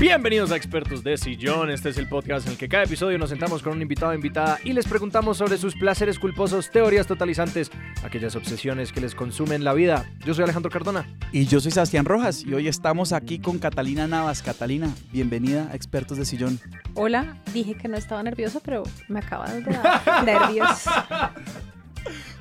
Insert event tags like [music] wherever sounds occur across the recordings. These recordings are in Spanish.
Bienvenidos a Expertos de Sillón. Este es el podcast en el que cada episodio nos sentamos con un invitado o invitada y les preguntamos sobre sus placeres culposos, teorías totalizantes, aquellas obsesiones que les consumen la vida. Yo soy Alejandro Cardona. Y yo soy Sebastián Rojas y hoy estamos aquí con Catalina Navas. Catalina, bienvenida a Expertos de Sillón. Hola, dije que no estaba nervioso, pero me acaba de dar [laughs] nervios.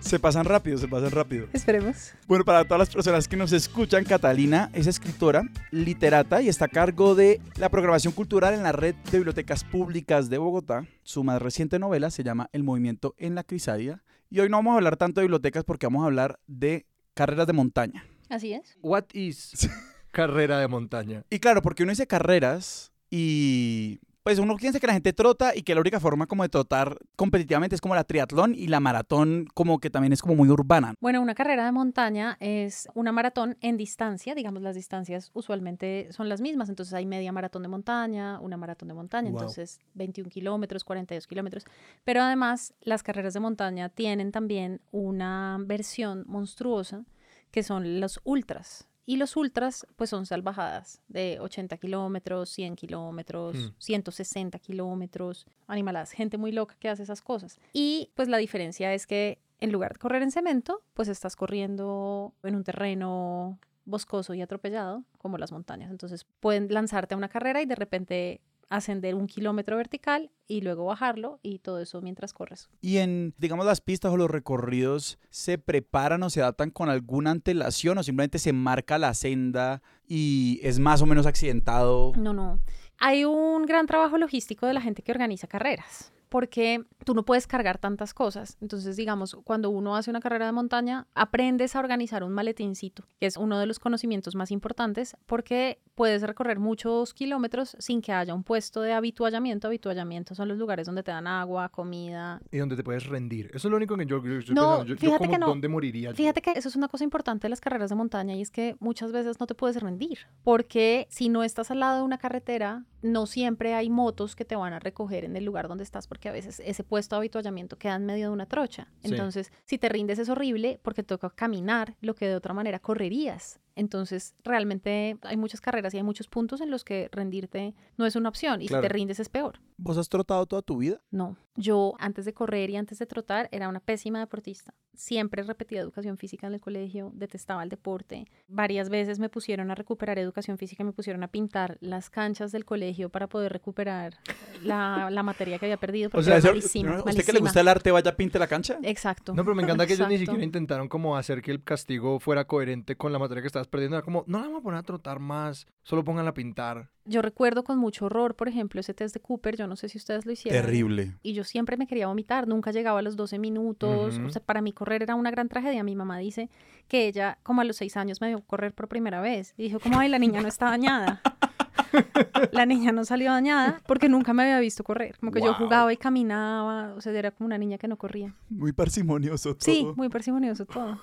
Se pasan rápido, se pasan rápido. Esperemos. Bueno, para todas las personas que nos escuchan, Catalina es escritora, literata y está a cargo de la programación cultural en la red de bibliotecas públicas de Bogotá. Su más reciente novela se llama El movimiento en la crisálida. Y hoy no vamos a hablar tanto de bibliotecas porque vamos a hablar de carreras de montaña. Así es. What is carrera de montaña? Y claro, porque uno dice carreras y pues uno piensa que la gente trota y que la única forma como de trotar competitivamente es como la triatlón y la maratón como que también es como muy urbana. Bueno, una carrera de montaña es una maratón en distancia, digamos las distancias usualmente son las mismas, entonces hay media maratón de montaña, una maratón de montaña, Wow. entonces 21 kilómetros, 42 kilómetros, pero además las carreras de montaña tienen también una versión monstruosa que son los ultras. Y los ultras, pues son salvajadas de 80 kilómetros, 100 kilómetros, Mm. 160 kilómetros, animaladas, gente muy loca que hace esas cosas. Y pues la diferencia es que en lugar de correr en cemento, pues estás corriendo en un terreno boscoso y atropellado, como las montañas. Entonces pueden lanzarte a una carrera y de repente ascender un kilómetro vertical y luego bajarlo y todo eso mientras corres. Y en, digamos, las pistas o los recorridos, ¿se preparan o se adaptan con alguna antelación o simplemente se marca la senda y es más o menos accidentado? No, no. Hay un gran trabajo logístico de la gente que organiza carreras, porque tú no puedes cargar tantas cosas. Entonces, digamos, cuando uno hace una carrera de montaña, aprendes a organizar un maletincito, que es uno de los conocimientos más importantes, porque puedes recorrer muchos kilómetros sin que haya un puesto de habituallamiento. Habituallamiento son los lugares donde te dan agua, comida, Y donde te puedes rendir. Eso es lo único que yo, yo estoy No, pensando. Yo, yo fíjate como que no. dónde moriría. yo? Fíjate que eso es una cosa importante de las carreras de montaña y es que muchas veces no te puedes rendir, porque si no estás al lado de una carretera, no siempre hay motos que te van a recoger en el lugar donde estás, porque a veces ese puesto de habituallamiento queda en medio de una trocha. Sí. Entonces, si te rindes es horrible porque toca caminar lo que de otra manera correrías. Entonces, realmente hay muchas carreras y hay muchos puntos en los que rendirte no es una opción y Claro. si te rindes es peor. ¿Vos has trotado toda tu vida? No, yo antes de correr y antes de trotar era una pésima deportista. Siempre repetía educación física en el colegio, detestaba el deporte. Varias veces me pusieron a recuperar educación física y me pusieron a pintar las canchas del colegio para poder recuperar la, la materia que había perdido. Porque sea, era eso- malísima, ¿Usted que le malísima. gusta el arte vaya pinte la cancha? Exacto. No, pero me encanta que ellos ni Exacto. siquiera intentaron como hacer que el castigo fuera coherente con la materia que estabas perdiendo. Era como, no la vamos a poner a trotar más, solo pónganla a pintar. Yo recuerdo con mucho horror, por ejemplo, ese test de Cooper. Yo no sé si ustedes lo hicieron. Terrible. y yo siempre me quería vomitar, nunca llegaba a los 12 minutos, Ujú. o sea, para mí correr era una gran tragedia. Mi mamá dice que ella, como a los 6 años, me vio correr por primera vez y dijo, como, ay, la niña no está dañada. [laughs] la niña no salió dañada porque nunca me había visto correr, como que yo Wow. jugaba y caminaba, o sea, era como una niña que no corría. Muy parsimonioso todo. Sí, muy parsimonioso todo.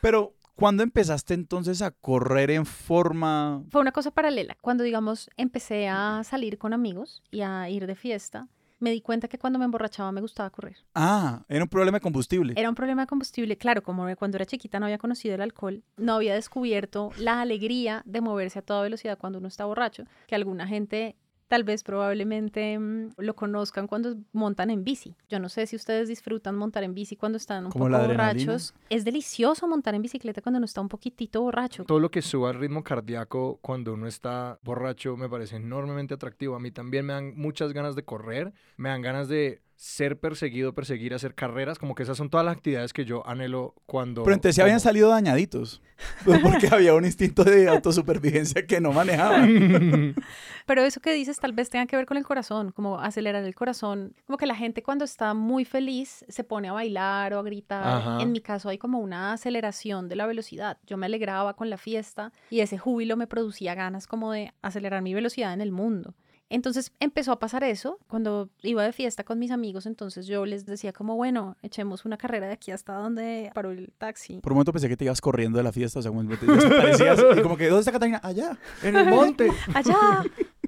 Pero, ¿cuándo empezaste entonces a correr en forma? Fue una cosa paralela. Cuando, digamos, empecé a salir con amigos y a ir de fiesta, me di cuenta que cuando me emborrachaba me gustaba correr. Ah, era un problema de combustible. Era un problema de combustible, claro, como cuando era chiquita no había conocido el alcohol, no había descubierto la alegría de moverse a toda velocidad cuando uno está borracho, que alguna gente tal vez probablemente mm, lo conozcan cuando montan en bici. Yo no sé si ustedes disfrutan montar en bici cuando están un Como poco borrachos. Es delicioso montar en bicicleta cuando uno está un poquitito borracho. Todo lo que suba el ritmo cardíaco cuando uno está borracho me parece enormemente atractivo. A mí también me dan muchas ganas de correr, me dan ganas de ser perseguido, perseguir, hacer carreras, como que esas son todas las actividades que yo anhelo cuando... Pero entonces habían salido dañaditos. Pues Porque había un instinto de autosupervivencia que no manejaban. [laughs] Pero eso que dices tal vez tenga que ver con el corazón, como acelerar el corazón. Como que la gente cuando está muy feliz se pone a bailar o a gritar. Ajá. En mi caso hay como una aceleración de la velocidad. Yo me alegraba con la fiesta y ese júbilo me producía ganas como de acelerar mi velocidad en el mundo. Entonces empezó a pasar eso cuando iba de fiesta con mis amigos, entonces yo les decía como, bueno, echemos una carrera de aquí hasta donde paró el taxi. Por un momento pensé que te ibas corriendo de la fiesta, o sea, como te desaparecías y como que, ¿dónde está Catalina? Allá. En el [laughs] monte. Allá.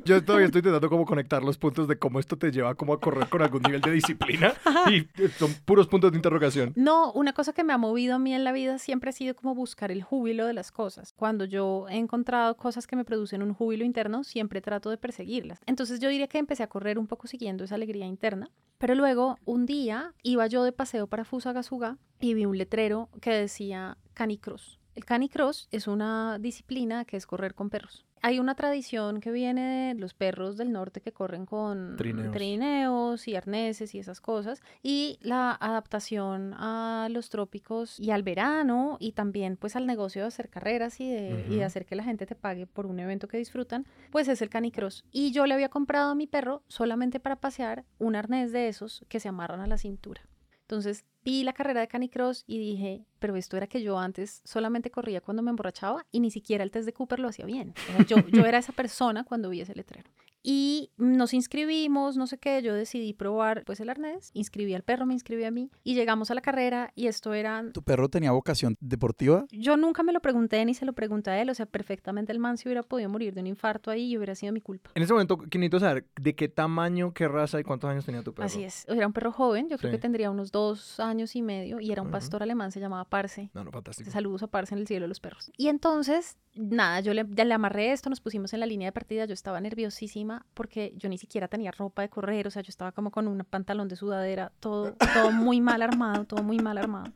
Yo todavía estoy intentando cómo conectar los puntos de cómo esto te lleva como a correr con algún nivel de disciplina [laughs] y eh, son puros puntos de interrogación. No, una cosa que me ha movido a mí en la vida siempre ha sido como buscar el júbilo de las cosas. Cuando yo he encontrado cosas que me producen un júbilo interno, siempre trato de perseguirlas. Entonces yo diría que empecé a correr un poco siguiendo esa alegría interna, pero luego un día iba yo de paseo para Fusagasugá y vi un letrero que decía canicross. El canicross es una disciplina que es correr con perros. Hay una tradición que viene de los perros del norte que corren con Trineos. trineos y arneses y esas cosas. Y la adaptación a los trópicos y al verano y también pues al negocio de hacer carreras y de, y de hacer que la gente te pague por un evento que disfrutan, pues es el canicross. Y yo le había comprado a mi perro solamente para pasear un arnés de esos que se amarran a la cintura. Entonces vi la carrera de canicross y dije, pero esto era que yo antes solamente corría cuando me emborrachaba y ni siquiera el test de Cooper lo hacía bien. O sea, yo, yo era [laughs] esa persona cuando vi ese letrero. Y nos inscribimos, no sé qué, yo decidí probar pues el arnés, inscribí al perro, me inscribí a mí y llegamos a la carrera y esto eran... ¿Tu perro tenía vocación deportiva? Yo nunca me lo pregunté ni se lo pregunté a él, o sea, perfectamente el man se hubiera podido morir de un infarto ahí y hubiera sido mi culpa. En ese momento, necesito saber de qué tamaño, qué raza y cuántos años tenía tu perro. Así es, era un perro joven, yo creo Sí. que tendría unos dos años y medio y era un pastor alemán, se llamaba Parse. No, no, fantástico. Saludos a Parse en el cielo de los perros. Y entonces, nada, yo le, ya le amarré esto, nos pusimos en la línea de partida, yo estaba nerviosísima porque yo ni siquiera tenía ropa de correr, o sea, yo estaba como con un pantalón de sudadera, todo, todo muy mal armado, todo muy mal armado.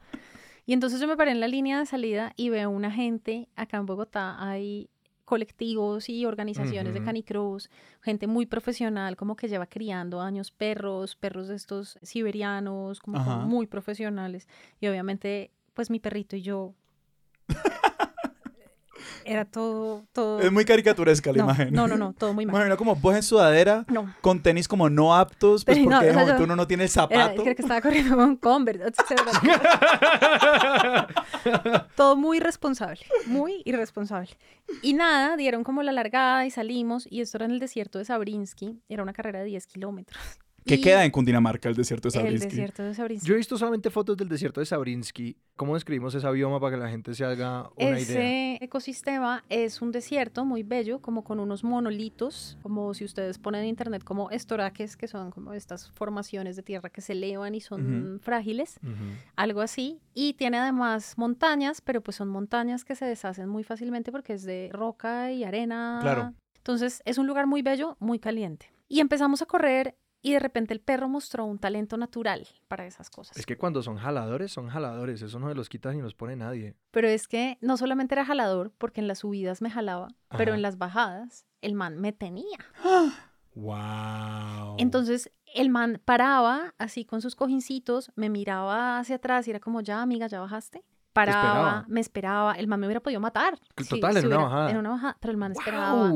Y entonces yo me paré en la línea de salida y veo una gente, acá en Bogotá hay colectivos y organizaciones de Ujú. canicross, gente muy profesional, como que lleva criando años perros, perros de estos siberianos, como, muy profesionales. Y obviamente, pues mi perrito y yo. Era todo, todo. Es muy caricaturesca la no, imagen. no, no, no, todo muy [laughs] mal. Bueno, era como vos en sudadera, No, con tenis como no aptos, pues no, porque de o sea, yo- uno no tiene el era, zapato. creo que estaba corriendo con Converse. [laughs] todo muy irresponsable, muy irresponsable. Y nada, dieron como la largada y salimos. Y esto era en el desierto de Sabrinsky. Era una carrera de 10 kilómetros. ¿Qué Y queda en Cundinamarca, el desierto de El Sabrinsky? desierto de Sabrinsky. Yo he visto solamente fotos del desierto de Sabrinsky. ¿Cómo describimos ese bioma para que la gente se haga una Ese idea? ecosistema es un desierto muy bello, como con unos monolitos, como si ustedes ponen en internet como estoraques, que son como estas formaciones de tierra que se elevan y son frágiles, algo así. Y tiene además montañas, pero pues son montañas que se deshacen muy fácilmente porque es de roca y arena. Claro. Entonces es un lugar muy bello, muy caliente. Y empezamos a correr y de repente el perro mostró un talento natural para esas cosas. Es que cuando son jaladores, son jaladores. Eso no se los quita ni los pone nadie. Pero es que no solamente era jalador, porque en las subidas me jalaba, pero en las bajadas el man me tenía. ¡Wow! Entonces el man paraba así con sus cojincitos, me miraba hacia atrás y era como, ya amiga, ya bajaste. Paraba, esperaba. me esperaba, el man me hubiera podido matar. Si- total, si en una hubiera- bajada. En una bajada, pero el man esperaba.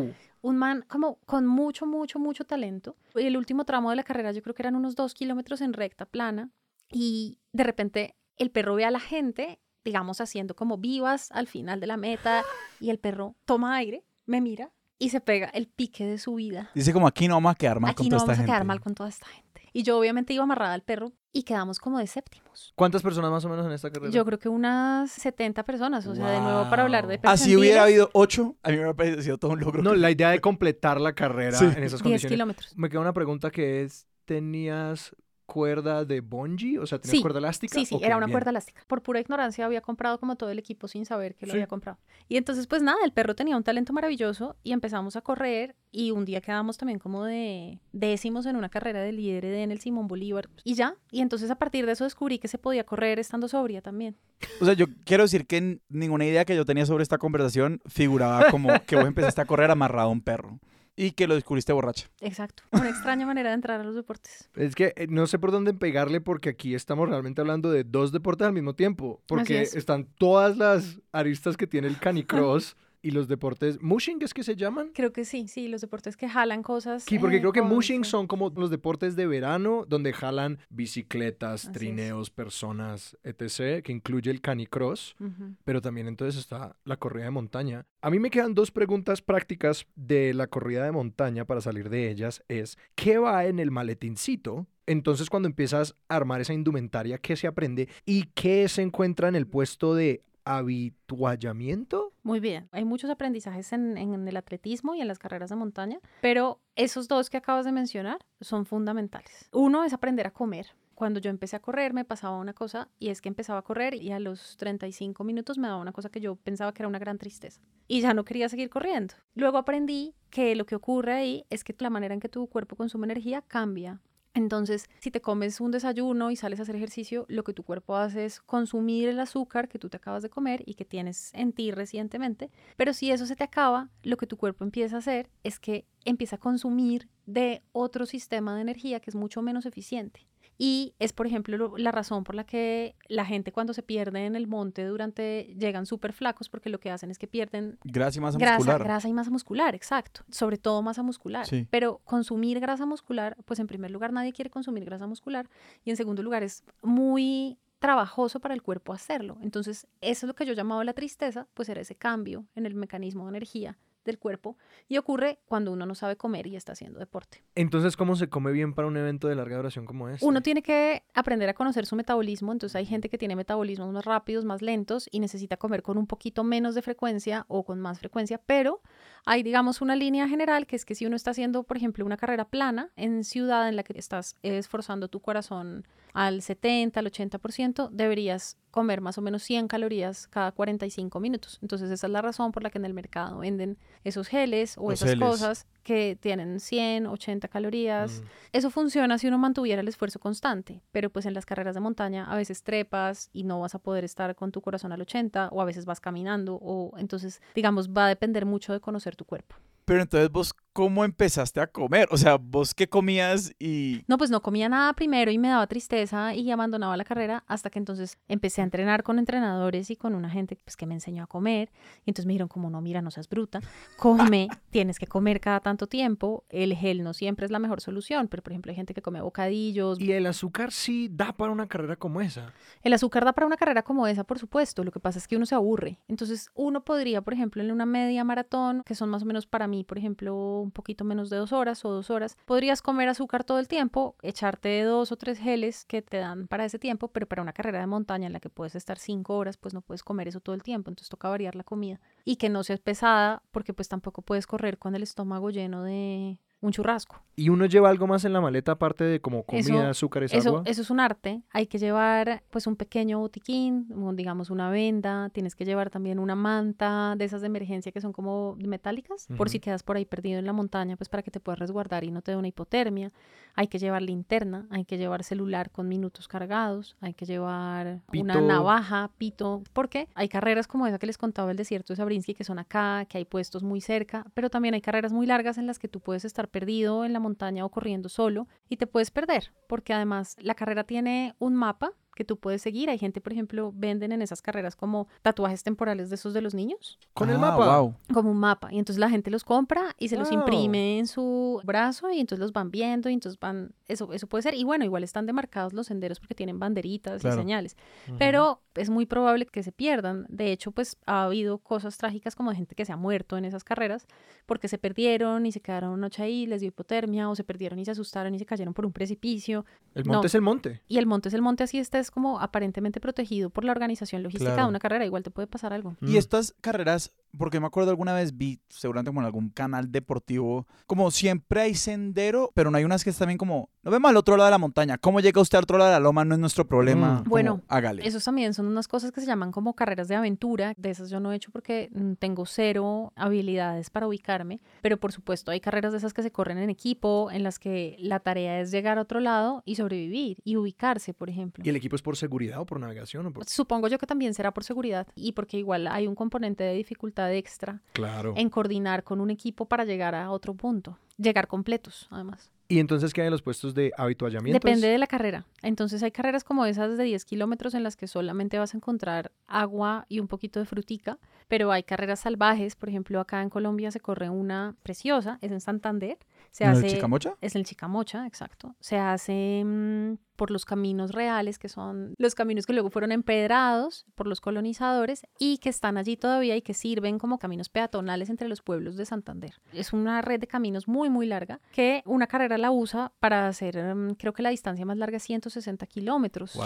Un man como con mucho, mucho, mucho talento. Y el último tramo de la carrera yo creo que eran unos dos kilómetros en recta plana. Y de repente el perro ve a la gente, digamos, haciendo como vivas al final de la meta. Y el perro toma aire, me mira y se pega el pique de su vida. Dice como aquí no vamos a quedar mal Aquí con no toda esta vamos a gente. quedar mal con toda esta gente. Y yo obviamente iba amarrada al perro y quedamos como de séptimos. ¿Cuántas personas más o menos en esta carrera? Yo creo que unas 70 personas, o sea, de nuevo para hablar de. Así hubiera habido ocho, a mí me hubiera parecido todo un logro. No, la idea de completar la carrera Sí. en esas 10 condiciones. kilómetros. Me queda una pregunta que es, ¿tenías cuerda de bungee? O sea, ¿tenías Sí, cuerda elástica? Sí, sí, era una bien. cuerda elástica. Por pura ignorancia había comprado como todo el equipo sin saber que lo Sí. había comprado. Y entonces, pues nada, el perro tenía un talento maravilloso y empezamos a correr y un día quedamos también como de décimos en una carrera de líder en el Simón Bolívar y ya. Y entonces a partir de eso descubrí que se podía correr estando sobria también. O sea, yo quiero decir que ninguna idea que yo tenía sobre esta conversación figuraba como que vos empezaste a correr amarrado a un perro y que lo descubriste borracha. Exacto. Una extraña manera de entrar a los deportes. Es que eh, no sé por dónde pegarle porque aquí estamos realmente hablando de dos deportes al mismo tiempo. Porque es. están todas las aristas que tiene el canicross [laughs] y los deportes... ¿Mushing es que se llaman? Creo que sí, sí, los deportes que jalan cosas. Sí, porque eh, creo que mushing sí. son como los deportes de verano donde jalan bicicletas, Así es. trineos, personas, etc., que incluye el canicross. Ujú. pero también entonces está la corrida de montaña. A mí me quedan dos preguntas prácticas de la corrida de montaña para salir de ellas. Es, ¿qué va en el maletincito? Entonces cuando empiezas a armar esa indumentaria, ¿qué se aprende? ¿Y qué se encuentra en el puesto de habituallamiento. Muy bien, hay muchos aprendizajes en, en, el atletismo y en las carreras de montaña, pero esos dos que acabas de mencionar son fundamentales. Uno es aprender a comer. Cuando yo empecé a correr me pasaba una cosa y es que empezaba a correr y a los 35 minutos me daba una cosa que yo pensaba que era una gran tristeza y ya no quería seguir corriendo. Luego aprendí que lo que ocurre ahí es que la manera en que tu cuerpo consume energía cambia entonces, si te comes un desayuno y sales a hacer ejercicio, lo que tu cuerpo hace es consumir el azúcar que tú te acabas de comer y que tienes en ti recientemente. Pero si eso se te acaba, lo que tu cuerpo empieza a hacer es que empieza a consumir de otro sistema de energía que es mucho menos eficiente. Y es, por ejemplo, la razón por la que la gente cuando se pierde en el monte durante llegan súper flacos porque lo que hacen es que pierden grasa y masa muscular. Grasa y masa muscular, exacto. Sobre todo masa muscular. Pero consumir grasa muscular, pues en primer lugar nadie quiere consumir grasa muscular y en segundo lugar es muy trabajoso para el cuerpo hacerlo. Entonces, eso es lo que yo llamaba la tristeza, pues era ese cambio en el mecanismo de energía del cuerpo y ocurre cuando uno no sabe comer y está haciendo deporte. Entonces, ¿cómo se come bien para un evento de larga duración como este? Uno tiene que aprender a conocer su metabolismo, entonces hay gente que tiene metabolismos más rápidos, más lentos y necesita comer con un poquito menos de frecuencia o con más frecuencia, pero hay, digamos, una línea general que es que si uno está haciendo, por ejemplo, una carrera plana en ciudad en la que estás esforzando tu corazón al 70, al 80%, deberías comer más o menos 100 calorías cada 45 minutos. Entonces esa es la razón por la que en el mercado venden esos geles o esas cosas que tienen 100, 80 calorías. Mm. Eso funciona si uno mantuviera el esfuerzo constante, pero pues en las carreras de montaña a veces trepas y no vas a poder estar con tu corazón al 80 o a veces vas caminando o entonces digamos va a depender mucho de conocer tu cuerpo. Pero entonces vos, ¿cómo empezaste a comer? O sea, vos qué comías y... No, pues no comía nada primero y me daba tristeza y abandonaba la carrera hasta que entonces empecé a entrenar con entrenadores y con una gente pues, que me enseñó a comer. Y entonces me dijeron, como no, mira, no seas bruta, come, [laughs] tienes que comer cada tanto tiempo. El gel no siempre es la mejor solución, pero por ejemplo hay gente que come bocadillos. ¿Y el azúcar sí da para una carrera como esa? El azúcar da para una carrera como esa, por supuesto. Lo que pasa es que uno se aburre. Entonces uno podría, por ejemplo, en una media maratón, que son más o menos para mí, por ejemplo, un poquito menos de dos horas o dos horas, podrías comer azúcar todo el tiempo, echarte dos o tres geles que te dan para ese tiempo, pero para una carrera de montaña en la que puedes estar cinco horas, pues no puedes comer eso todo el tiempo, entonces toca variar la comida. Y que no sea pesada porque pues tampoco puedes correr con el estómago lleno de un churrasco. ¿Y uno lleva algo más en la maleta aparte de como comida, azúcar, y eso, agua? Eso es un arte. Hay que llevar pues un pequeño botiquín, digamos una venda, tienes que llevar también una manta de esas de emergencia que son como metálicas, por si quedas por ahí perdido en la montaña, pues para que te puedas resguardar y no te dé una hipotermia. Hay que llevar linterna, hay que llevar celular con minutos cargados, hay que llevar una navaja, pito, porque hay carreras como esa que les contaba el desierto de Sabrinsky que son acá, que hay puestos muy cerca, pero también hay carreras muy largas en las que tú puedes estar perdido en la montaña o corriendo solo y te puedes perder, porque además la carrera tiene un mapa que tú puedes seguir. Hay gente, por ejemplo, venden en esas carreras como tatuajes temporales de esos de los niños. Con el ah, mapa. Como un mapa. Y entonces la gente los compra y se los imprime en su brazo y entonces los van viendo y entonces van, eso, eso puede ser. Y bueno, igual están demarcados los senderos porque tienen banderitas y señales. Pero es muy probable que se pierdan. De hecho, pues ha habido cosas trágicas como de gente que se ha muerto en esas carreras porque se perdieron y se quedaron una noche ahí, les dio hipotermia o se perdieron y se asustaron y se cayeron por un precipicio. El monte es el monte. Y el monte es el monte, así estés como aparentemente protegido por la organización logística de una carrera, igual te puede pasar algo. Y estas carreras, porque me acuerdo alguna vez vi, seguramente como en algún canal deportivo, como siempre hay sendero, pero no hay unas que es también como, nos vemos al otro lado de la montaña, ¿cómo llega usted al otro lado de la loma? No es nuestro problema. Mm. Bueno, hágale. Esos también son unas cosas que se llaman como carreras de aventura, de esas yo no he hecho porque mm, tengo cero habilidades para ubicarme, pero por supuesto hay carreras de esas que se corren en equipo, en las que la tarea es llegar a otro lado y sobrevivir y ubicarse, por ejemplo. ¿Y el equipo es por seguridad? o por navegación? Supongo yo que también será por seguridad y porque igual hay un componente de dificultad extra claro. en coordinar con un equipo para llegar a otro punto, llegar completos además. ¿Y entonces qué hay en los puestos de habituallamiento? Depende de la carrera. Entonces hay carreras como esas de 10 kilómetros en las que solamente vas a encontrar agua y un poquito de frutica, pero hay carreras salvajes. Por ejemplo, acá en Colombia se corre una preciosa, es en Santander. Se ¿En hace, el Chicamocha? Es el Chicamocha, exacto. Se hace... Mm, por los caminos reales, que son los caminos que luego fueron empedrados por los colonizadores y que están allí todavía y que sirven como caminos peatonales entre los pueblos de Santander. Es una red de caminos muy, muy larga que una carrera la usa para hacer, em, creo que la distancia más larga es 160 kilómetros.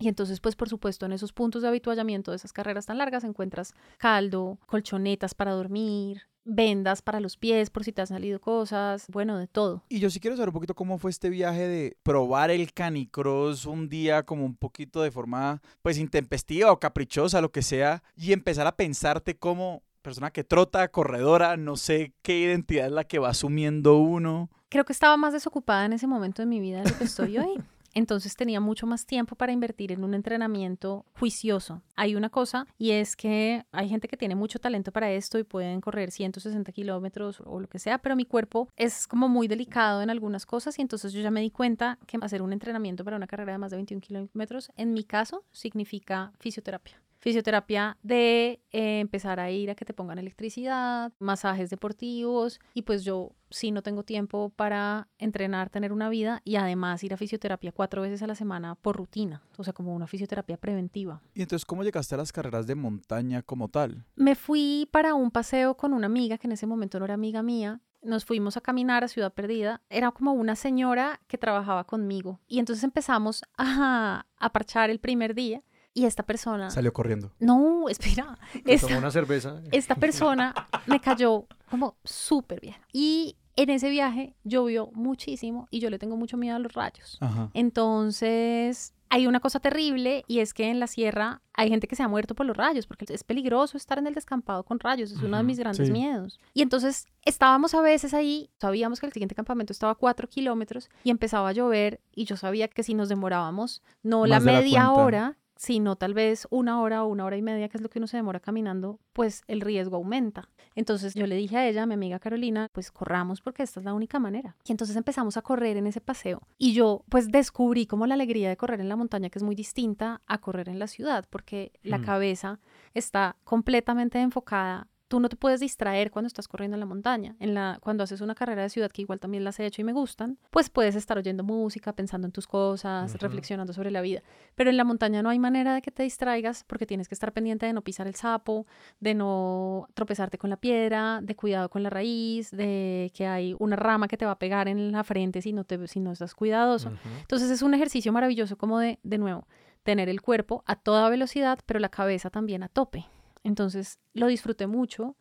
Y entonces, pues por supuesto, en esos puntos de habituallamiento de esas carreras tan largas encuentras caldo, colchonetas para dormir, vendas para los pies por si te han salido cosas, bueno, de todo. Y yo sí quiero saber un poquito cómo fue este viaje de probar el canicross un día como un poquito de forma pues intempestiva o caprichosa, lo que sea, y empezar a pensarte como persona que trota, corredora, no sé qué identidad es la que va asumiendo uno. Creo que estaba más desocupada en ese momento de mi vida de lo que estoy hoy. [laughs] Entonces tenía mucho más tiempo para invertir en un entrenamiento juicioso. Hay una cosa y es que hay gente que tiene mucho talento para esto y pueden correr 160 kilómetros o lo que sea, pero mi cuerpo es como muy delicado en algunas cosas y entonces yo ya me di cuenta que hacer un entrenamiento para una carrera de más de 21 kilómetros, en mi caso, significa fisioterapia fisioterapia de eh, empezar a ir a que te pongan electricidad, masajes deportivos y pues yo sí no tengo tiempo para entrenar, tener una vida y además ir a fisioterapia cuatro veces a la semana por rutina, o sea, como una fisioterapia preventiva. Y entonces, ¿cómo llegaste a las carreras de montaña como tal? Me fui para un paseo con una amiga que en ese momento no era amiga mía nos fuimos a caminar a Ciudad Perdida. Era como una señora que trabajaba conmigo. Y entonces empezamos a, a parchar el primer día y esta persona... Salió corriendo. No, [laughs] espera. Me Esta, tomó una cerveza. esta persona me cayó como súper bien. Y en ese viaje llovió muchísimo y yo le tengo mucho miedo a los rayos. Ajá. Entonces, hay una cosa terrible y es que en la sierra hay gente que se ha muerto por los rayos, porque es peligroso estar en el descampado con rayos, es uno de mis grandes sí. miedos. Y entonces estábamos a veces ahí, sabíamos que el siguiente campamento estaba a cuatro kilómetros y empezaba a llover y yo sabía que si nos demorábamos, no la Más la media hora, sino tal vez una hora o una hora y media, que es lo que uno se demora caminando, pues el riesgo aumenta. Entonces yo le dije a ella, a mi amiga Carolina, pues corramos porque esta es la única manera. Y entonces empezamos a correr en ese paseo. Y yo pues descubrí como la alegría de correr en la montaña, que es muy distinta a correr en la ciudad, porque la Mm. cabeza está completamente enfocada. Tú no te puedes distraer cuando estás corriendo en la montaña. En la, cuando haces una carrera de ciudad, que igual también las he hecho y me gustan, pues puedes estar oyendo música, pensando en tus cosas, reflexionando sobre la vida. Pero en la montaña no hay manera de que te distraigas porque tienes que estar pendiente de no pisar el sapo, de no tropezarte con la piedra, de cuidado con la raíz, de que hay una rama que te va a pegar en la frente si no, te, si no estás cuidadoso. Ujú. Entonces es un ejercicio maravilloso como de, de nuevo, tener el cuerpo a toda velocidad, pero la cabeza también a tope. Entonces lo disfruté mucho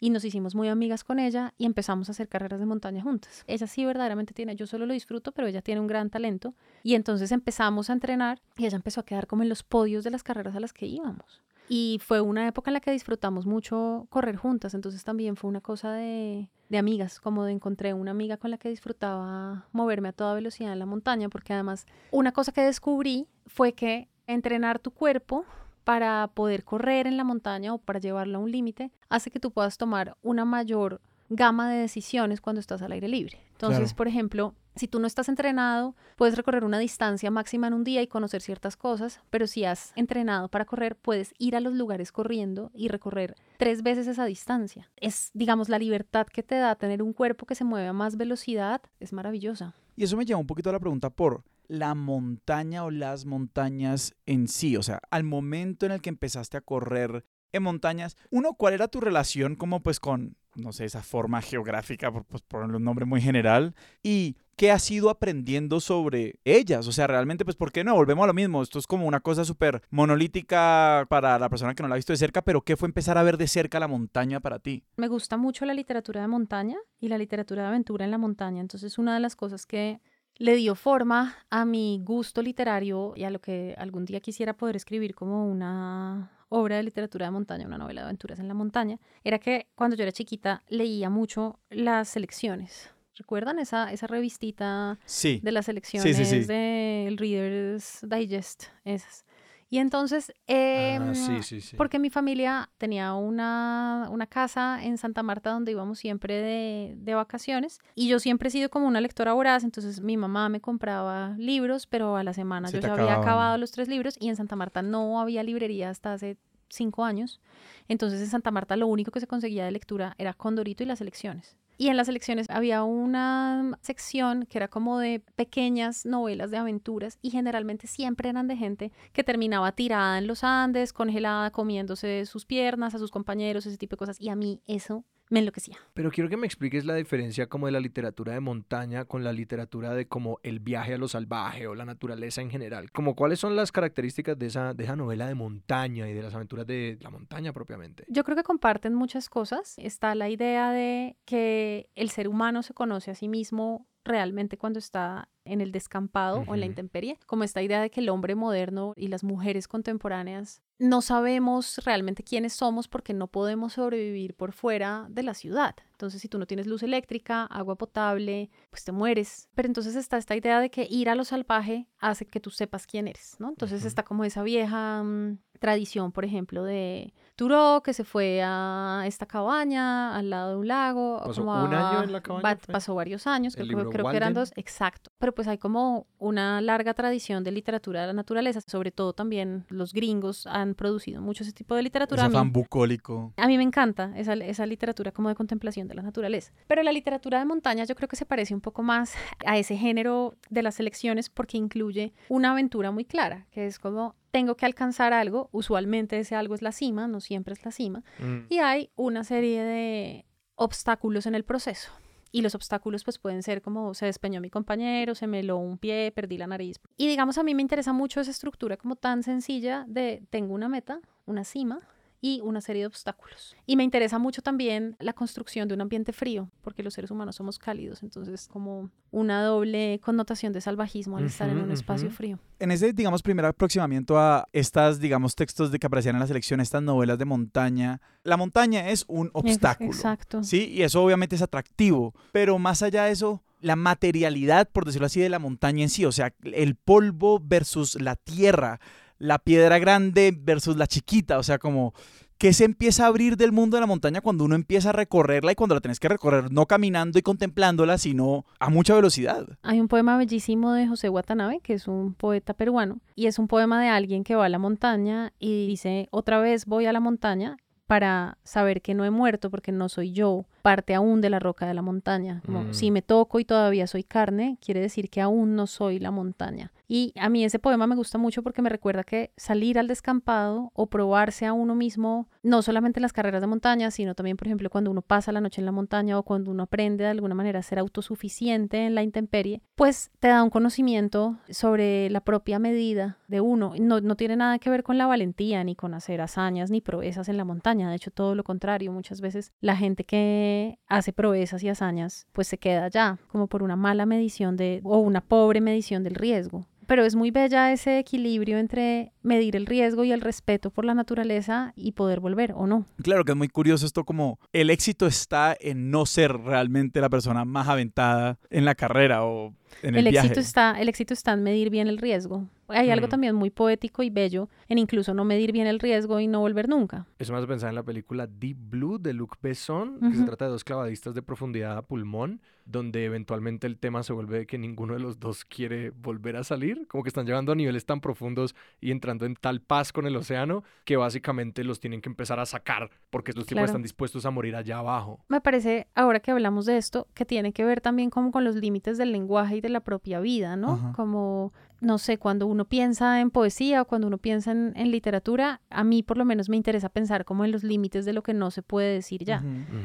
y nos hicimos muy amigas con ella y empezamos a hacer carreras de montaña juntas. Ella sí verdaderamente tiene, yo solo lo disfruto, pero ella tiene un gran talento y entonces empezamos a entrenar y ella empezó a quedar como en los podios de las carreras a las que íbamos. Y fue una época en la que disfrutamos mucho correr juntas, entonces también fue una cosa de, de amigas, como de encontré una amiga con la que disfrutaba moverme a toda velocidad en la montaña, porque además una cosa que descubrí fue que entrenar tu cuerpo para poder correr en la montaña o para llevarlo a un límite hace que tú puedas tomar una mayor gama de decisiones cuando estás al aire libre. Entonces, Claro. por ejemplo, si tú no estás entrenado, puedes recorrer una distancia máxima en un día y conocer ciertas cosas, pero si has entrenado para correr, puedes ir a los lugares corriendo y recorrer tres veces esa distancia. Es, digamos, la libertad que te da tener un cuerpo que se mueve a más velocidad, es maravillosa. Y eso me lleva un poquito a la pregunta por la montaña o las montañas en sí. O sea, al momento en el que empezaste a correr en montañas, uno, ¿cuál era tu relación como pues con, no sé, esa forma geográfica, por pues, un nombre muy general? Y qué has ido aprendiendo sobre ellas? O sea, realmente, pues, ¿por qué no? Volvemos a lo mismo. Esto es como una cosa súper monolítica para la persona que no la ha visto de cerca, pero ¿qué fue empezar a ver de cerca la montaña para ti? Me gusta mucho la literatura de montaña y la literatura de aventura en la montaña. Entonces, una de las cosas que le dio forma a mi gusto literario y a lo que algún día quisiera poder escribir como una obra de literatura de montaña, una novela de aventuras en la montaña, era que cuando yo era chiquita leía mucho las selecciones. ¿Recuerdan esa, esa revistita Sí. de las selecciones sí, sí. del Reader's Digest? Esas. Y entonces, Ah, em, sí, sí, sí. porque mi familia tenía una, una casa en Santa Marta donde íbamos siempre de, de vacaciones y yo siempre he sido como una lectora voraz, entonces mi mamá me compraba libros, pero a la semana Se yo ya había acabado los tres libros y en Santa Marta no había librería hasta hace cinco años. Entonces en Santa Marta lo único que se conseguía de lectura era Condorito y las elecciones. Y en las elecciones había una sección que era como de pequeñas novelas de aventuras y generalmente siempre eran de gente que terminaba tirada en los Andes, congelada, comiéndose sus piernas a sus compañeros, ese tipo de cosas. Y a mí eso me enloquecía. Pero quiero que me expliques la diferencia como de la literatura de montaña con la literatura de como el viaje a lo salvaje o la naturaleza en general. Como cuáles son las características de esa, de esa novela de montaña y de las aventuras de la montaña propiamente. Yo creo que comparten muchas cosas. Está la idea de que el ser humano se conoce a sí mismo realmente cuando está en el descampado o en la intemperie, como esta idea de que el hombre moderno y las mujeres contemporáneas no sabemos realmente quiénes somos porque no podemos sobrevivir por fuera de la ciudad. Entonces, si tú no tienes luz eléctrica, agua potable, pues te mueres. Pero entonces está esta idea de que ir a lo salvaje hace que tú sepas quién eres, ¿no? Entonces Ujú. está como esa vieja mm, tradición, por ejemplo, de Turó, que se fue a esta cabaña al lado de un lago. ¿Pasó como un año a- en la cabaña, va- pasó varios años, ¿El creo, libro creo que eran dos, exacto. Pero pues hay como una larga tradición de literatura de la naturaleza, sobre todo también los gringos han producido mucho ese tipo de literatura. Ese A mí- afán bucólico. a mí me encanta esa, esa literatura como de contemplación de la naturaleza. Pero la literatura de montaña yo creo que se parece un poco más a ese género de las elecciones porque incluye una aventura muy clara, que es como tengo que alcanzar algo, usualmente ese algo es la cima, no siempre es la cima, Mm. y hay una serie de obstáculos en el proceso. Y los obstáculos pues pueden ser como se despeñó mi compañero, se me heló un pie, perdí la nariz. Y digamos a mí me interesa mucho esa estructura como tan sencilla de tengo una meta, una cima y una serie de obstáculos. Y me interesa mucho también la construcción de un ambiente frío, porque los seres humanos somos cálidos, entonces como una doble connotación de salvajismo al estar en un espacio frío. En ese, digamos, primer aproximamiento a estas, digamos, textos de que aparecían en la selección, estas novelas de montaña, la montaña es un obstáculo. Exacto. Sí, y eso obviamente es atractivo, pero más allá de eso, la materialidad, por decirlo así, de la montaña en sí, o sea, el polvo versus la tierra, la piedra grande versus la chiquita, o sea, como que se empieza a abrir del mundo de la montaña cuando uno empieza a recorrerla y cuando la tenés que recorrer no caminando y contemplándola, sino a mucha velocidad. Hay un poema bellísimo de José Watanabe, que es un poeta peruano, y es un poema de alguien que va a la montaña y dice, otra vez voy a la montaña para saber que no he muerto porque no soy yo, parte aún de la roca de la montaña. Como Mm. si me toco y todavía soy carne, quiere decir que aún no soy la montaña. Y a mí ese poema me gusta mucho porque me recuerda que salir al descampado o probarse a uno mismo, no solamente en las carreras de montaña, sino también, por ejemplo, cuando uno pasa la noche en la montaña o cuando uno aprende de alguna manera a ser autosuficiente en la intemperie, pues te da un conocimiento sobre la propia medida de uno. No, no tiene nada que ver con la valentía, ni con hacer hazañas, ni proezas en la montaña. De hecho, todo lo contrario. Muchas veces la gente que hace proezas y hazañas, pues se queda allá, como por una mala medición de, o una pobre medición del riesgo pero es muy bella ese equilibrio entre medir el riesgo y el respeto por la naturaleza y poder volver o no. Claro que es muy curioso esto como el éxito está en no ser realmente la persona más aventada en la carrera o en el, El viaje. éxito, está, el éxito está en medir bien el riesgo. Hay algo Mm. también muy poético y bello en incluso no medir bien el riesgo y no volver nunca. Eso me hace pensar en la película Deep Blue de Luc Besson, que se trata de dos clavadistas de profundidad a pulmón, donde eventualmente el tema se vuelve de que ninguno de los dos quiere volver a salir, como que están llevando a niveles tan profundos y entrando en tal paz con el océano que básicamente los tienen que empezar a sacar porque los tipos Claro. están dispuestos a morir allá abajo. Me parece, ahora que hablamos de esto, que tiene que ver también como con los límites del lenguaje y de la propia vida, ¿no? Como, no sé, cuando uno piensa en poesía o cuando uno piensa en, en literatura, a mí por lo menos me interesa pensar como en los límites de lo que no se puede decir ya.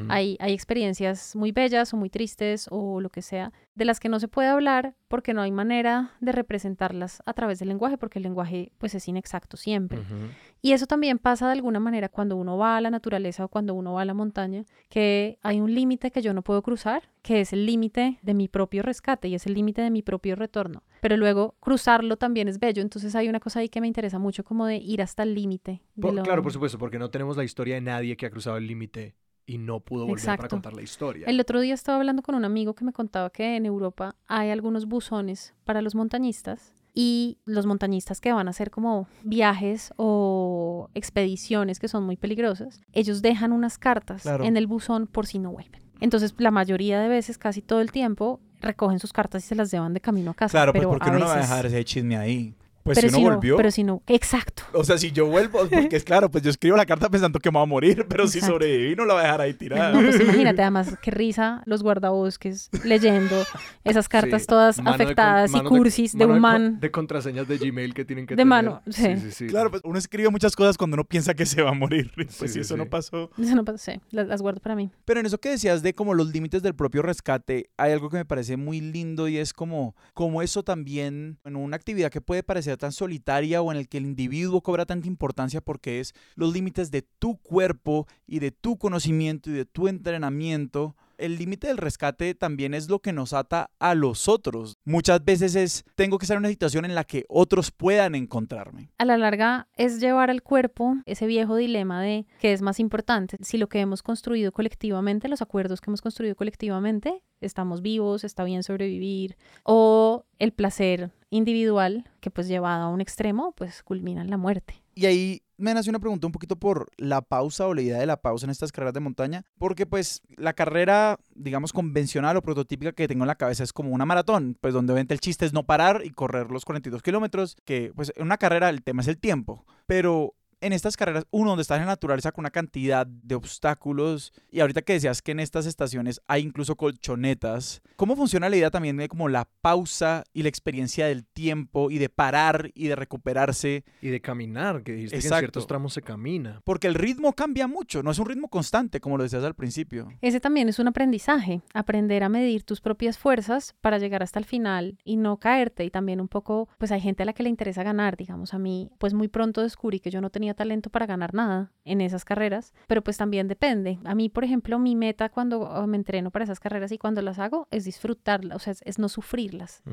Hay, hay experiencias muy bellas o muy tristes o lo que sea, de las que no se puede hablar porque no hay manera de representarlas a través del lenguaje, porque el lenguaje pues es inexacto siempre. Y eso también pasa de alguna manera cuando uno va a la naturaleza o cuando uno va a la montaña, que hay un límite que yo no puedo cruzar, que es el límite de mi propio rescate y es el límite de mi propio retorno. Pero luego cruzarlo también es bello, entonces hay una cosa ahí que me interesa mucho como de ir hasta el límite. lo- Claro, por supuesto, porque no tenemos la historia de nadie que ha cruzado el límite y no pudo volver para Exacto. contar la historia. El otro día estaba hablando con un amigo que me contaba que en Europa hay algunos buzones para los montañistas y los montañistas que van a hacer como viajes o expediciones que son muy peligrosas, ellos dejan unas cartas Claro. en el buzón por si no vuelven. Entonces, la mayoría de veces, casi todo el tiempo, recogen sus cartas y se las llevan de camino a casa. Claro, pues pero porque a uno no va a dejar ese chisme ahí. Pues pero si uno no, volvió. pero si no, exacto. O sea, si yo vuelvo, [laughs] porque es claro, pues yo escribo la carta pensando que me va a morir, pero si sobreviví no la voy a dejar ahí tirada. No, pues [laughs] imagínate, además, qué risa los guardabosques leyendo esas cartas Sí, todas mano de con- afectadas y cursis de, un man. De contraseñas de Gmail que tienen que De tener. mano, sí. sí, sí. Claro, pues uno escribe muchas cosas cuando uno piensa que se va a morir. [laughs] Pues Sí, si sí, eso no pasó. Eso no pasa, sí, las, las guardo para mí. Pero en eso que decías de como los límites del propio rescate, hay algo que me parece muy lindo y es como, como eso también, en una actividad que puede parecer tan solitaria o en el que el individuo cobra tanta importancia porque es los límites de tu cuerpo y de tu conocimiento y de tu entrenamiento. El límite del rescate también es lo que nos ata a los otros. Muchas veces es, tengo que estar en una situación en la que otros puedan encontrarme. A la larga es llevar al cuerpo ese viejo dilema de qué es más importante, si lo que hemos construido colectivamente, los acuerdos que hemos construido colectivamente, estamos vivos, está bien sobrevivir, o el placer individual que pues llevado a un extremo pues culmina en la muerte. Y ahí me nace una pregunta un poquito por la pausa o la idea de la pausa en estas carreras de montaña, porque pues la carrera, digamos, convencional o prototípica que tengo en la cabeza es como una maratón, pues donde obviamente el chiste es no parar y correr los 42 kilómetros, que pues en una carrera el tema es el tiempo, pero en estas carreras, uno, donde estás en la naturaleza con una cantidad de obstáculos, y ahorita que decías que en estas estaciones hay incluso colchonetas, ¿cómo funciona la idea también de como la pausa y la experiencia del tiempo y de parar y de recuperarse? Y de caminar, que dijiste que en Exacto. ciertos tramos se camina. Porque el ritmo cambia mucho, no es un ritmo constante, como lo decías al principio. Ese también es un aprendizaje, aprender a medir tus propias fuerzas para llegar hasta el final y no caerte. Y también un poco, pues hay gente a la que le interesa ganar, digamos a mí, pues muy pronto descubrí que yo no tenía talento para ganar nada en esas carreras, pero pues también depende. A mí, por ejemplo, mi meta cuando me entreno para esas carreras y cuando las hago es disfrutarlas, o sea, es, es no sufrirlas.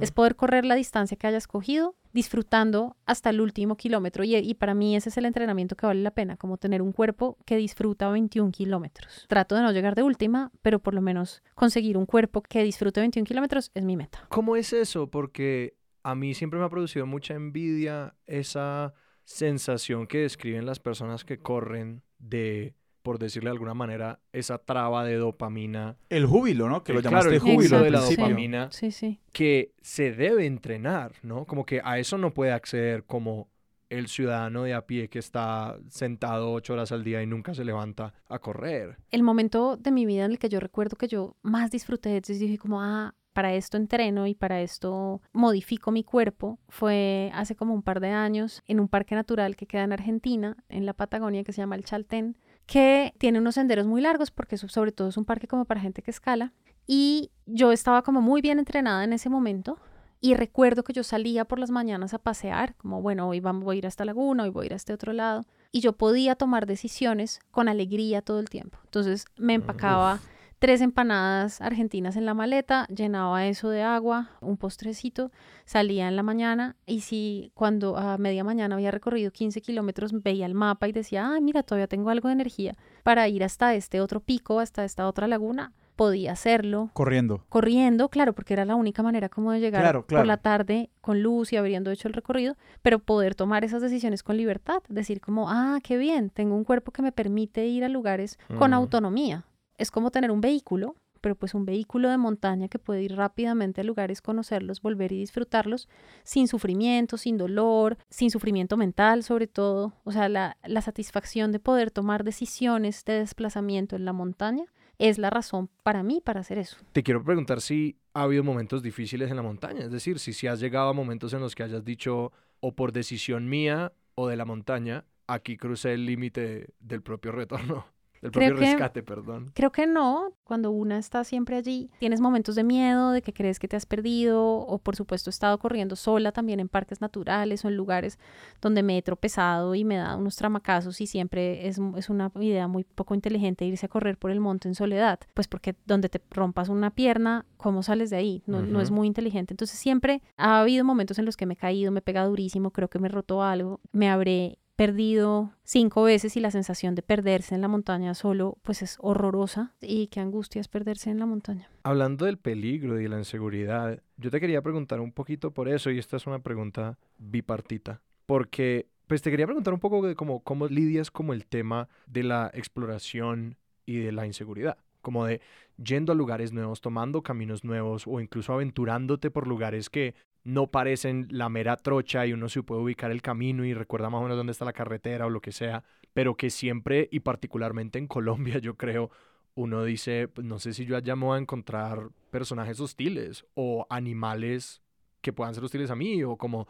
Es poder correr la distancia que hayas cogido disfrutando hasta el último kilómetro. Y, y para mí ese es el entrenamiento que vale la pena, como tener un cuerpo que disfruta 21 kilómetros. Trato de no llegar de última, pero por lo menos conseguir un cuerpo que disfrute 21 kilómetros es mi meta. ¿Cómo es eso? Porque a mí siempre me ha producido mucha envidia esa sensación que describen las personas que corren de, por decirle de alguna manera, esa traba de dopamina. El júbilo, ¿no? Que lo claro, llamaste el júbilo de la dopamina. Sí, sí. que se debe entrenar, ¿no? Como que a eso no puede acceder como el ciudadano de a pie que está sentado ocho horas al día y nunca se levanta a correr. El momento de mi vida en el que yo recuerdo que yo más disfruté, entonces dije como, ah, para esto entreno y para esto modifico mi cuerpo, fue hace como un par de años en un parque natural que queda en Argentina, en la Patagonia, que se llama el Chaltén, que tiene unos senderos muy largos porque sobre todo es un parque como para gente que escala. Y yo estaba como muy bien entrenada en ese momento. Y recuerdo que yo salía por las mañanas a pasear, como bueno, hoy vamos, voy a ir a esta laguna, hoy voy a ir a este otro lado. Y yo podía tomar decisiones con alegría todo el tiempo. Entonces me empacaba tres empanadas argentinas en la maleta, llenaba eso de agua, un postrecito, salía en la mañana y si cuando a media mañana había recorrido 15 kilómetros veía el mapa y decía, ay, mira, todavía tengo algo de energía para ir hasta este otro pico, hasta esta otra laguna, podía hacerlo. Corriendo. Corriendo, claro, porque era la única manera como de llegar Claro, claro. por la tarde con luz y habiendo hecho el recorrido, pero poder tomar esas decisiones con libertad, decir como, ah, qué bien, tengo un cuerpo que me permite ir a lugares con Ujú. autonomía. Es como tener un vehículo, pero pues un vehículo de montaña que puede ir rápidamente a lugares, conocerlos, volver y disfrutarlos sin sufrimiento, sin dolor, sin sufrimiento mental sobre todo. O sea, la, la satisfacción de poder tomar decisiones de desplazamiento en la montaña es la razón para mí para hacer eso. Te quiero preguntar si ha habido momentos difíciles en la montaña, es decir, si, si has llegado a momentos en los que hayas dicho o por decisión mía o de la montaña, aquí crucé el límite del propio retorno, del Creo propio que- rescate, perdón. Creo que no, cuando una está siempre allí, tienes momentos de miedo, de que crees que te has perdido, o por supuesto he estado corriendo sola también en parques naturales o en lugares donde me he tropezado y me da unos tramacazos y siempre es, es una idea muy poco inteligente irse a correr por el monte en soledad, pues porque donde te rompas una pierna, ¿cómo sales de ahí? No, no es muy inteligente. Entonces siempre ha habido momentos en los que me he caído, me he pegado durísimo, creo que me roto algo, me habré perdido cinco veces y la sensación de perderse en la montaña solo pues es horrorosa y qué angustia es perderse en la montaña. Hablando del peligro y de la inseguridad, yo te quería preguntar un poquito por eso, y esta es una pregunta bipartita, porque pues te quería preguntar un poco de cómo, cómo lidias como el tema de la exploración y de la inseguridad, como de yendo a lugares nuevos, tomando caminos nuevos o incluso aventurándote por lugares que no parecen la mera trocha y uno se puede ubicar el camino y recuerda más o menos dónde está la carretera o lo que sea, pero que siempre y particularmente en Colombia [laughs] yo creo uno dice, pues, no sé si yo allá me voy a encontrar personajes hostiles o animales que puedan ser hostiles a mí o como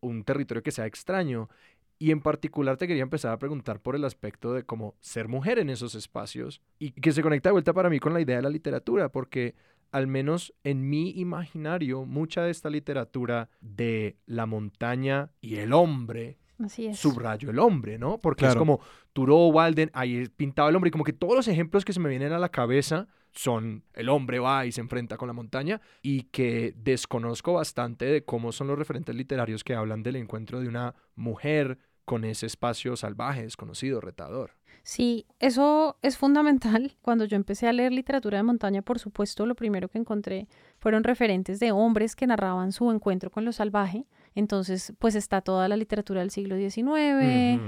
un territorio que sea extraño. Y en particular te quería empezar a preguntar por el aspecto de cómo ser mujer en esos espacios y que se conecta de vuelta para mí con la idea de la literatura, porque al menos en mi imaginario, mucha de esta literatura de la montaña y el hombre, Así es. subrayo el hombre, ¿no? Porque es como Turo, Walden, ahí pintaba el hombre y como que todos los ejemplos que se me vienen a la cabeza son el hombre va y se enfrenta con la montaña y que desconozco bastante de cómo son los referentes literarios que hablan del encuentro de una mujer con ese espacio salvaje, desconocido, retador. Sí, eso es fundamental. [laughs] Cuando yo empecé a leer literatura de montaña, por supuesto, lo primero que encontré fueron referentes de hombres que narraban su encuentro con lo salvaje. Entonces, pues está toda la literatura del siglo XIX,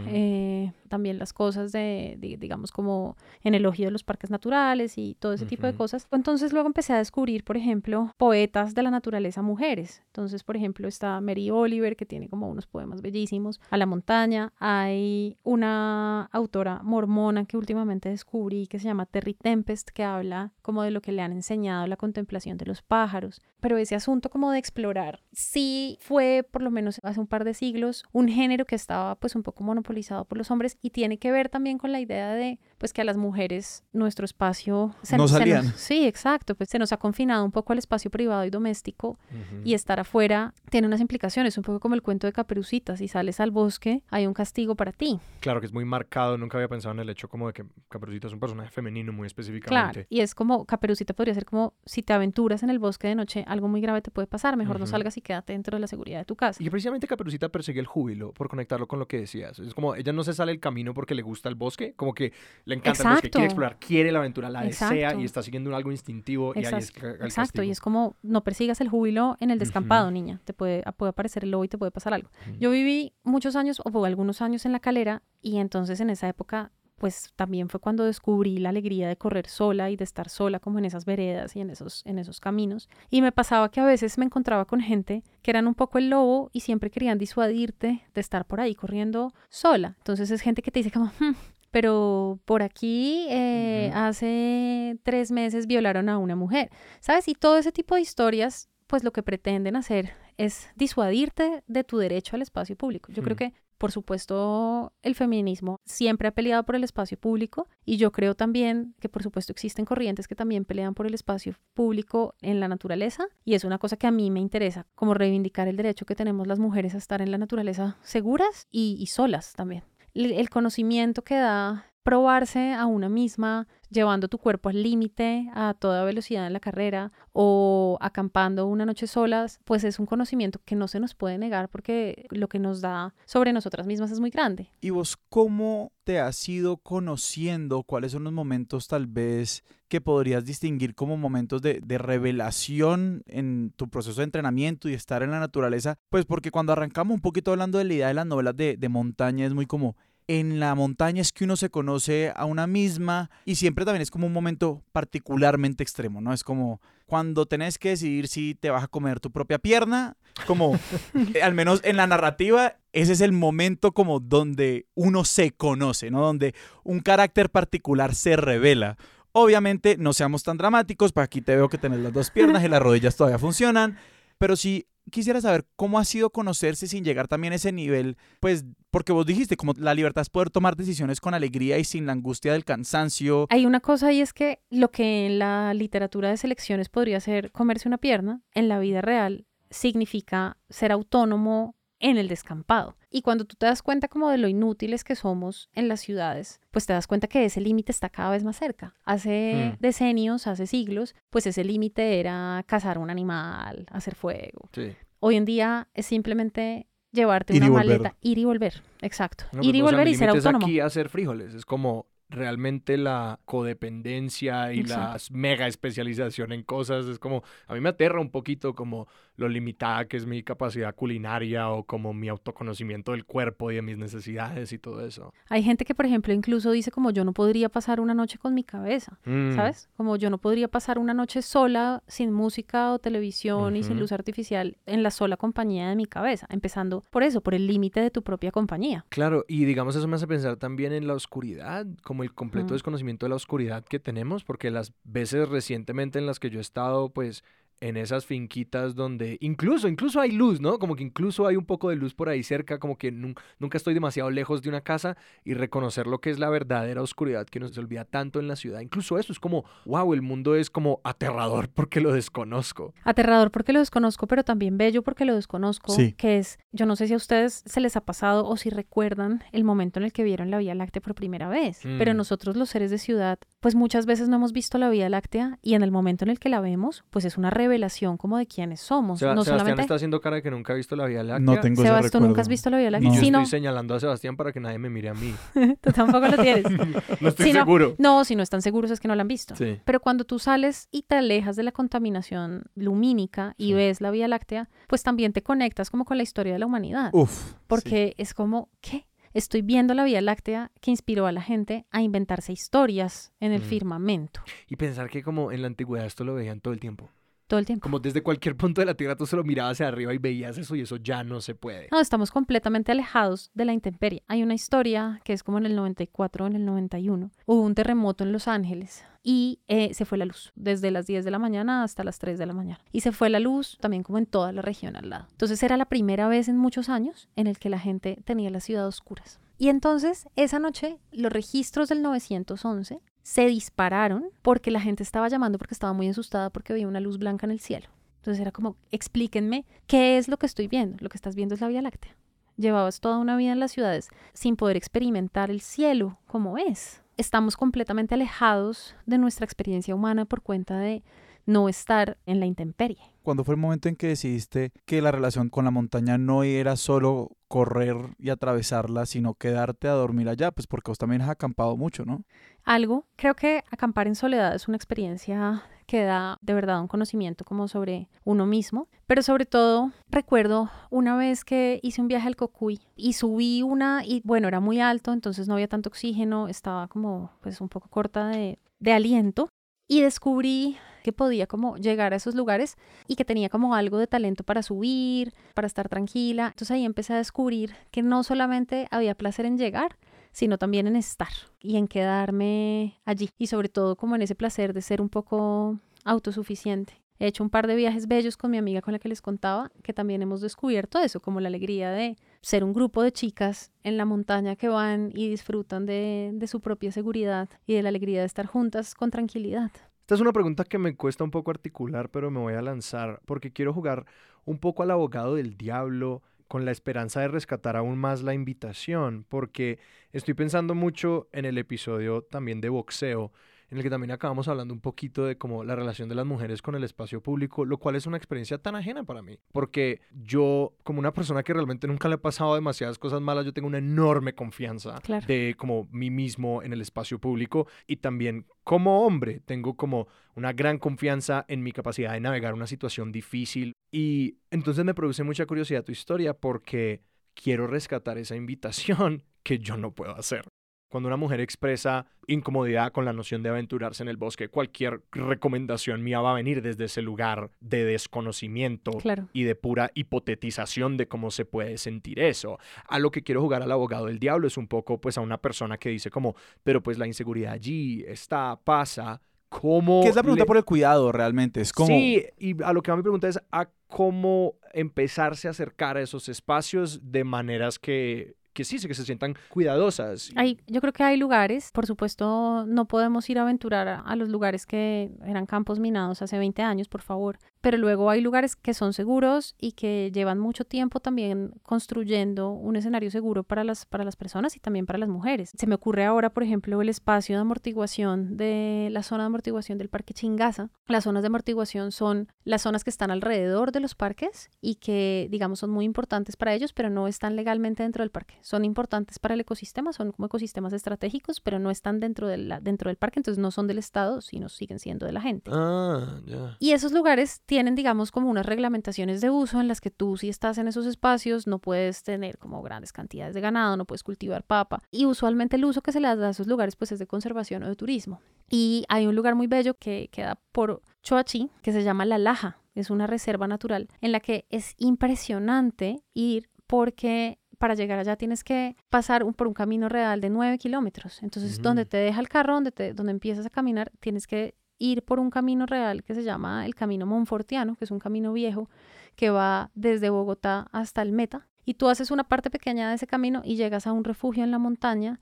eh, también las cosas de, de, digamos, como en elogio de los parques naturales y todo ese tipo de cosas. Entonces, luego empecé a descubrir, por ejemplo, poetas de la naturaleza mujeres. Entonces, por ejemplo, está Mary Oliver, que tiene como unos poemas bellísimos, A la montaña. Hay una autora mormona que últimamente descubrí que se llama Terry Tempest, que habla como de lo que le han enseñado la contemplación de los pájaros. Pero ese asunto como de explorar, sí fue por lo menos hace un par de siglos un género que estaba pues un poco monopolizado por los hombres y tiene que ver también con la idea de pues que a las mujeres nuestro espacio se, No se salían. nos- sí, exacto, pues se nos ha confinado un poco al espacio privado y doméstico y estar afuera tiene unas implicaciones, un poco como el cuento de Caperucita, si sales al bosque hay un castigo para ti. Claro que es muy marcado, nunca había pensado en el hecho como de que Caperucita es un personaje femenino muy Claro, específicamente. y es como Caperucita podría ser como si te aventuras en el bosque de noche, algo muy grave te puede pasar, mejor no salgas y quédate dentro de la seguridad de tu casa. Y precisamente Caperucita persigue el júbilo, por conectarlo con lo que decías. Es como ella no se sale el camino porque le gusta el bosque, como que le encanta Exacto. quiere explorar, quiere la aventura, la desea Exacto. y está siguiendo algo instintivo y ahí es Exacto, el Exacto, y es como no persigas el júbilo en el descampado, niña. Te puede, puede aparecer el lobo y te puede pasar algo. Yo viví muchos años o algunos años en la calera y entonces en esa época pues también fue cuando descubrí la alegría de correr sola y de estar sola como en esas veredas y en esos, en esos caminos. Y me pasaba que a veces me encontraba con gente que eran un poco el lobo y siempre querían disuadirte de estar por ahí corriendo sola. Entonces es gente que te dice como, "Hmm, pero por aquí eh, hace tres meses violaron a una mujer, ¿sabes? Y todo ese tipo de historias, pues lo que pretenden hacer es disuadirte de tu derecho al espacio público. Yo creo Hmm. que, por supuesto, el feminismo siempre ha peleado por el espacio público y yo creo también que, por supuesto, existen corrientes que también pelean por el espacio público en la naturaleza y es una cosa que a mí me interesa, como reivindicar el derecho que tenemos las mujeres a estar en la naturaleza seguras y, y solas también. El conocimiento que da probarse a una misma, llevando tu cuerpo al límite a toda velocidad en la carrera o acampando una noche solas, pues es un conocimiento que no se nos puede negar porque lo que nos da sobre nosotras mismas es muy grande. ¿Y vos cómo te has ido conociendo? ¿Cuáles son los momentos tal vez que podrías distinguir como momentos de, revelación en tu proceso de entrenamiento y estar en la naturaleza? Pues porque cuando arrancamos un poquito hablando de la idea de las novelas de, de montaña es muy como en la montaña es que uno se conoce a una misma y siempre también es como un momento particularmente extremo, ¿no? Es como cuando tenés que decidir si te vas a comer tu propia pierna, como [laughs] eh, al menos en la narrativa, ese es el momento como donde uno se conoce, ¿no? Donde un carácter particular se revela. Obviamente no seamos tan dramáticos, para aquí te veo que tenés las dos piernas y las rodillas todavía funcionan, pero sí quisiera saber cómo ha sido conocerse sin llegar también a ese nivel, pues porque vos dijiste, como la libertad es poder tomar decisiones con alegría y sin la angustia del cansancio. Hay una cosa y es que lo que en la literatura de selecciones podría ser comerse una pierna, en la vida real significa ser autónomo en el descampado. Y cuando tú te das cuenta como de lo inútiles que somos en las ciudades, pues te das cuenta que ese límite está cada vez más cerca. Hace Hmm. decenios, hace siglos, pues ese límite era cazar un animal, hacer fuego. Sí. Hoy en día es simplemente llevarte Ir una maleta, ir y volver, exacto. No, ir y pues, o sea, volver y ser autónomo. aquí hacer frijoles. Es como realmente la codependencia y la mega especialización en cosas es como, a mí me aterra un poquito como lo limitada que es mi capacidad culinaria o como mi autoconocimiento del cuerpo y de mis necesidades y todo eso. Hay gente que, por ejemplo, incluso dice como yo no podría pasar una noche con mi cabeza, Mm. ¿sabes? Como yo no podría pasar una noche sola, sin música o televisión y sin luz artificial, en la sola compañía de mi cabeza, empezando por eso, por el límite de tu propia compañía. Claro, y digamos eso me hace pensar también en la oscuridad, como el completo Mm. desconocimiento de la oscuridad que tenemos, porque las veces recientemente en las que yo he estado, pues en esas finquitas donde incluso, incluso hay luz, ¿no? Como que incluso hay un poco de luz por ahí cerca, como que nun- nunca estoy demasiado lejos de una casa y reconocer lo que es la verdadera oscuridad que nos olvida tanto en la ciudad. Incluso eso es como, wow, el mundo es como aterrador porque lo desconozco. Aterrador porque lo desconozco, pero también bello porque lo desconozco, Sí. que es, yo no sé si a ustedes se les ha pasado o si recuerdan el momento en el que vieron la Vía Láctea por primera vez, pero Mm. nosotros los seres de ciudad, pues muchas veces no hemos visto la Vía Láctea y en el momento en el que la vemos, pues es una revelación como de quiénes somos, Seba- no Sebastián solamente... está haciendo cara de que nunca ha visto la Vía Láctea. No tengo ese Sebas, tú nunca has visto la Vía Láctea, No. yo estoy señalando a Sebastián para que nadie me mire a mí. [laughs] tú tampoco lo tienes. [laughs] No estoy seguro. No, si no están seguros es que no la han visto. Sí. Pero cuando tú sales y te alejas de la contaminación lumínica y Sí. ves la Vía Láctea, pues también te conectas como con la historia de la humanidad. Uf. porque es como, ¿qué? Estoy viendo la Vía Láctea que inspiró a la gente a inventarse historias en el Mm. firmamento Y pensar que como en la antigüedad esto lo veían todo el tiempo. Todo el tiempo. Como desde cualquier punto de la Tierra tú solo mirabas hacia arriba y veías eso y eso ya no se puede. No, estamos completamente alejados de la intemperie. Hay una historia que es como en el 94 o en el 91. Hubo un terremoto en Los Ángeles y eh, se fue la luz desde las 10 de la mañana hasta las 3 de la mañana. Y se fue la luz también como en toda la región al lado. Entonces era la primera vez en muchos años en el que la gente tenía la ciudad a oscuras. Y entonces esa noche los registros del 911 se dispararon porque la gente estaba llamando porque estaba muy asustada porque veía una luz blanca en el cielo. Entonces era como, explíquenme qué es lo que estoy viendo. Lo que estás viendo es la Vía Láctea. Llevabas toda una vida en las ciudades sin poder experimentar el cielo como es. Estamos completamente alejados de nuestra experiencia humana por cuenta de no estar en la intemperie. ¿Cuándo fue el momento en que decidiste que la relación con la montaña no era solo correr y atravesarla, sino quedarte a dormir allá? Pues porque vos también has acampado mucho, ¿no? Algo, creo que acampar en soledad es una experiencia que da de verdad un conocimiento como sobre uno mismo, pero sobre todo recuerdo una vez que hice un viaje al Cocuy y subí una y bueno, era muy alto, entonces no había tanto oxígeno, estaba como pues un poco corta de, de aliento. Y descubrí que podía como llegar a esos lugares y que tenía como algo de talento para subir, para estar tranquila. Entonces ahí empecé a descubrir que no solamente había placer en llegar, sino también en estar y en quedarme allí. Y sobre todo como en ese placer de ser un poco autosuficiente. He hecho un par de viajes bellos con mi amiga con la que les contaba, que también hemos descubierto eso, como la alegría de ser un grupo de chicas en la montaña que van y disfrutan de, de su propia seguridad y de la alegría de estar juntas con tranquilidad. Esta es una pregunta que me cuesta un poco articular, pero me voy a lanzar porque quiero jugar un poco al abogado del diablo con la esperanza de rescatar aún más la invitación, porque estoy pensando mucho en el episodio también de boxeo, en el que también acabamos hablando un poquito de como la relación de las mujeres con el espacio público, lo cual es una experiencia tan ajena para mí, porque yo como una persona que realmente nunca le ha pasado demasiadas cosas malas, yo tengo una enorme confianza Claro. de como mí mismo en el espacio público y también como hombre tengo como una gran confianza en mi capacidad de navegar una situación difícil y entonces me produce mucha curiosidad tu historia porque quiero rescatar esa invitación que yo no puedo hacer. Cuando una mujer expresa incomodidad con la noción de aventurarse en el bosque, cualquier recomendación mía va a venir desde ese lugar de desconocimiento Claro. y de pura hipotetización de cómo se puede sentir eso. A lo que quiero jugar al abogado del diablo es un poco pues a una persona que dice como, pero pues la inseguridad allí está, pasa, ¿cómo? Que es la pregunta le- por el cuidado realmente. Es como... Sí, y a lo que va mi pregunta es a cómo empezarse a acercar a esos espacios de maneras que, que sí, que se sientan cuidadosas. Hay, yo creo que hay lugares, por supuesto, no podemos ir a aventurar a, a los lugares que eran campos minados hace 20 años, por favor, pero luego hay lugares que son seguros y que llevan mucho tiempo también construyendo un escenario seguro para las, para las personas y también para las mujeres. Se me ocurre ahora, por ejemplo, el espacio de amortiguación de la zona de amortiguación del Parque Chingaza. Las zonas de amortiguación son las zonas que están alrededor de los parques y que, digamos, son muy importantes para ellos, pero no están legalmente dentro del parque son importantes para el ecosistema, son como ecosistemas estratégicos, pero no están dentro, de la, dentro del parque, entonces no son del Estado, sino siguen siendo de la gente. Ah, ya. Y esos lugares tienen, digamos, como unas reglamentaciones de uso en las que tú, si estás en esos espacios, no puedes tener como grandes cantidades de ganado, no puedes cultivar papa. Y usualmente el uso que se le da a esos lugares, pues es de conservación o de turismo. Y hay un lugar muy bello que queda por Choachí, que se llama La Laja. Es una reserva natural en la que es impresionante ir porque para llegar allá tienes que pasar un- por un camino real de 9 kilómetros. Entonces, Ujú. donde te deja el carro, donde, te, donde empiezas a caminar, tienes que ir por un camino real que se llama el Camino Monfortiano, que es un camino viejo que va desde Bogotá hasta el Meta. Y tú haces una parte pequeña de ese camino y llegas a un refugio en la montaña.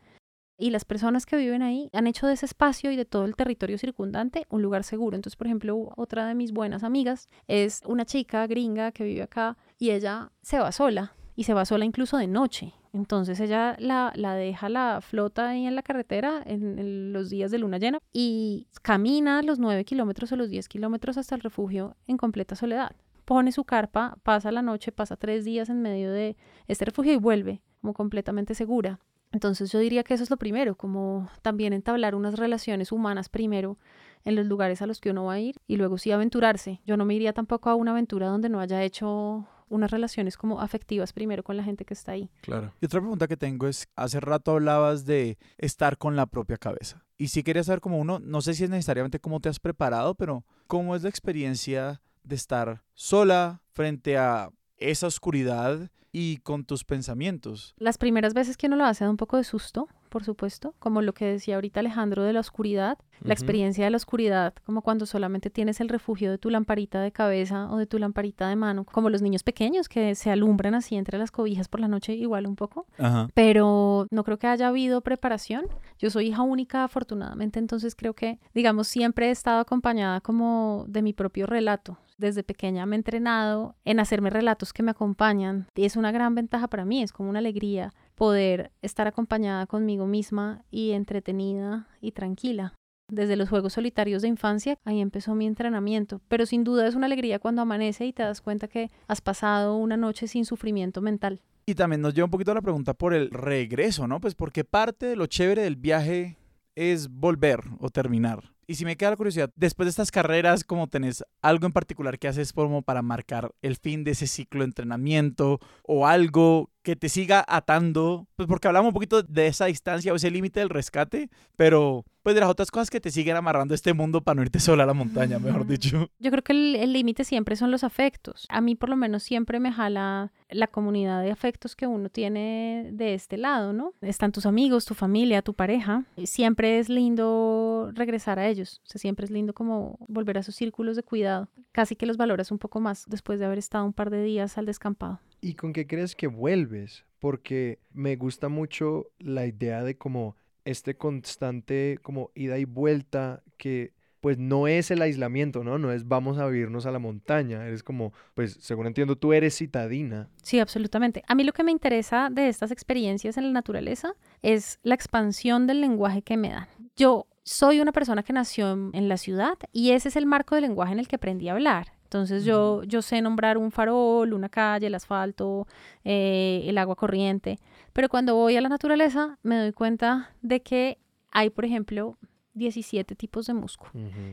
Y las personas que viven ahí han hecho de ese espacio y de todo el territorio circundante un lugar seguro. Entonces, por ejemplo, otra de mis buenas amigas es una chica gringa que vive acá y ella se va sola y se va sola incluso de noche. Entonces ella la, la deja la flota ahí en la carretera en, los días de luna llena y camina los 9 kilómetros o los 10 kilómetros hasta el refugio en completa soledad. Pone su carpa, pasa la noche, pasa tres días en medio de este refugio y vuelve como completamente segura. Entonces yo diría que eso es lo primero, como también entablar unas relaciones humanas primero en los lugares a los que uno va a ir y luego sí aventurarse. Yo no me iría tampoco a una aventura donde no haya hecho unas relaciones como afectivas primero con la gente que está ahí. Claro. Y otra pregunta que tengo es, hace rato hablabas de estar con la propia cabeza. Y sí quería saber como uno, no sé si es necesariamente cómo te has preparado, pero cómo es la experiencia de estar sola frente a esa oscuridad y con tus pensamientos. Las primeras veces que uno lo hace da un poco de susto, por supuesto, como lo que decía ahorita Alejandro de la oscuridad, la experiencia de la oscuridad, como cuando solamente tienes el refugio de tu lamparita de cabeza o de tu lamparita de mano, como los niños pequeños que se alumbran así entre las cobijas por la noche, igual un poco. Ajá. pero no creo que haya habido preparación. Yo soy hija única, afortunadamente, entonces creo que, digamos, siempre he estado acompañada como de mi propio relato. Desde pequeña me he entrenado en hacerme relatos que me acompañan y es una gran ventaja para mí, es como una alegría poder estar acompañada conmigo misma y entretenida y tranquila. Desde los juegos solitarios de infancia, ahí empezó mi entrenamiento, pero sin duda es una alegría cuando amanece y te das cuenta que has pasado una noche sin sufrimiento mental. Y también nos lleva un poquito a la pregunta por el regreso, ¿no? Pues porque parte de lo chévere del viaje es volver o terminar. Y si me queda la curiosidad, después de estas carreras, ¿cómo tenés algo en particular que haces como para marcar el fin de ese ciclo de entrenamiento o algo que te siga atando? Pues porque hablamos un poquito de esa distancia o ese límite del rescate, pero pues de las otras cosas que te siguen amarrando este mundo para no irte sola a la montaña, mejor dicho. Yo creo que el límite siempre son los afectos. A mí por lo menos siempre me jala la comunidad de afectos que uno tiene de este lado, ¿no? Están tus amigos, tu familia, tu pareja. Siempre es lindo regresar a ellos. O sea, siempre es lindo como volver a sus círculos de cuidado. Casi que los valoras un poco más después de haber estado un par de días al descampado. ¿Y con qué crees que vuelves? Porque me gusta mucho la idea de como este constante como ida y vuelta que pues no es el aislamiento, ¿no? No es vamos a vivirnos a la montaña, eres como, pues según entiendo, tú eres citadina. Sí, absolutamente. A mí lo que me interesa de estas experiencias en la naturaleza es la expansión del lenguaje que me dan. Yo soy una persona que nació en, la ciudad y ese es el marco del lenguaje en el que aprendí a hablar. Entonces yo, yo sé nombrar un farol, una calle, el asfalto, eh, el agua corriente, pero cuando voy a la naturaleza me doy cuenta de que hay, por ejemplo, 17 tipos de musgo.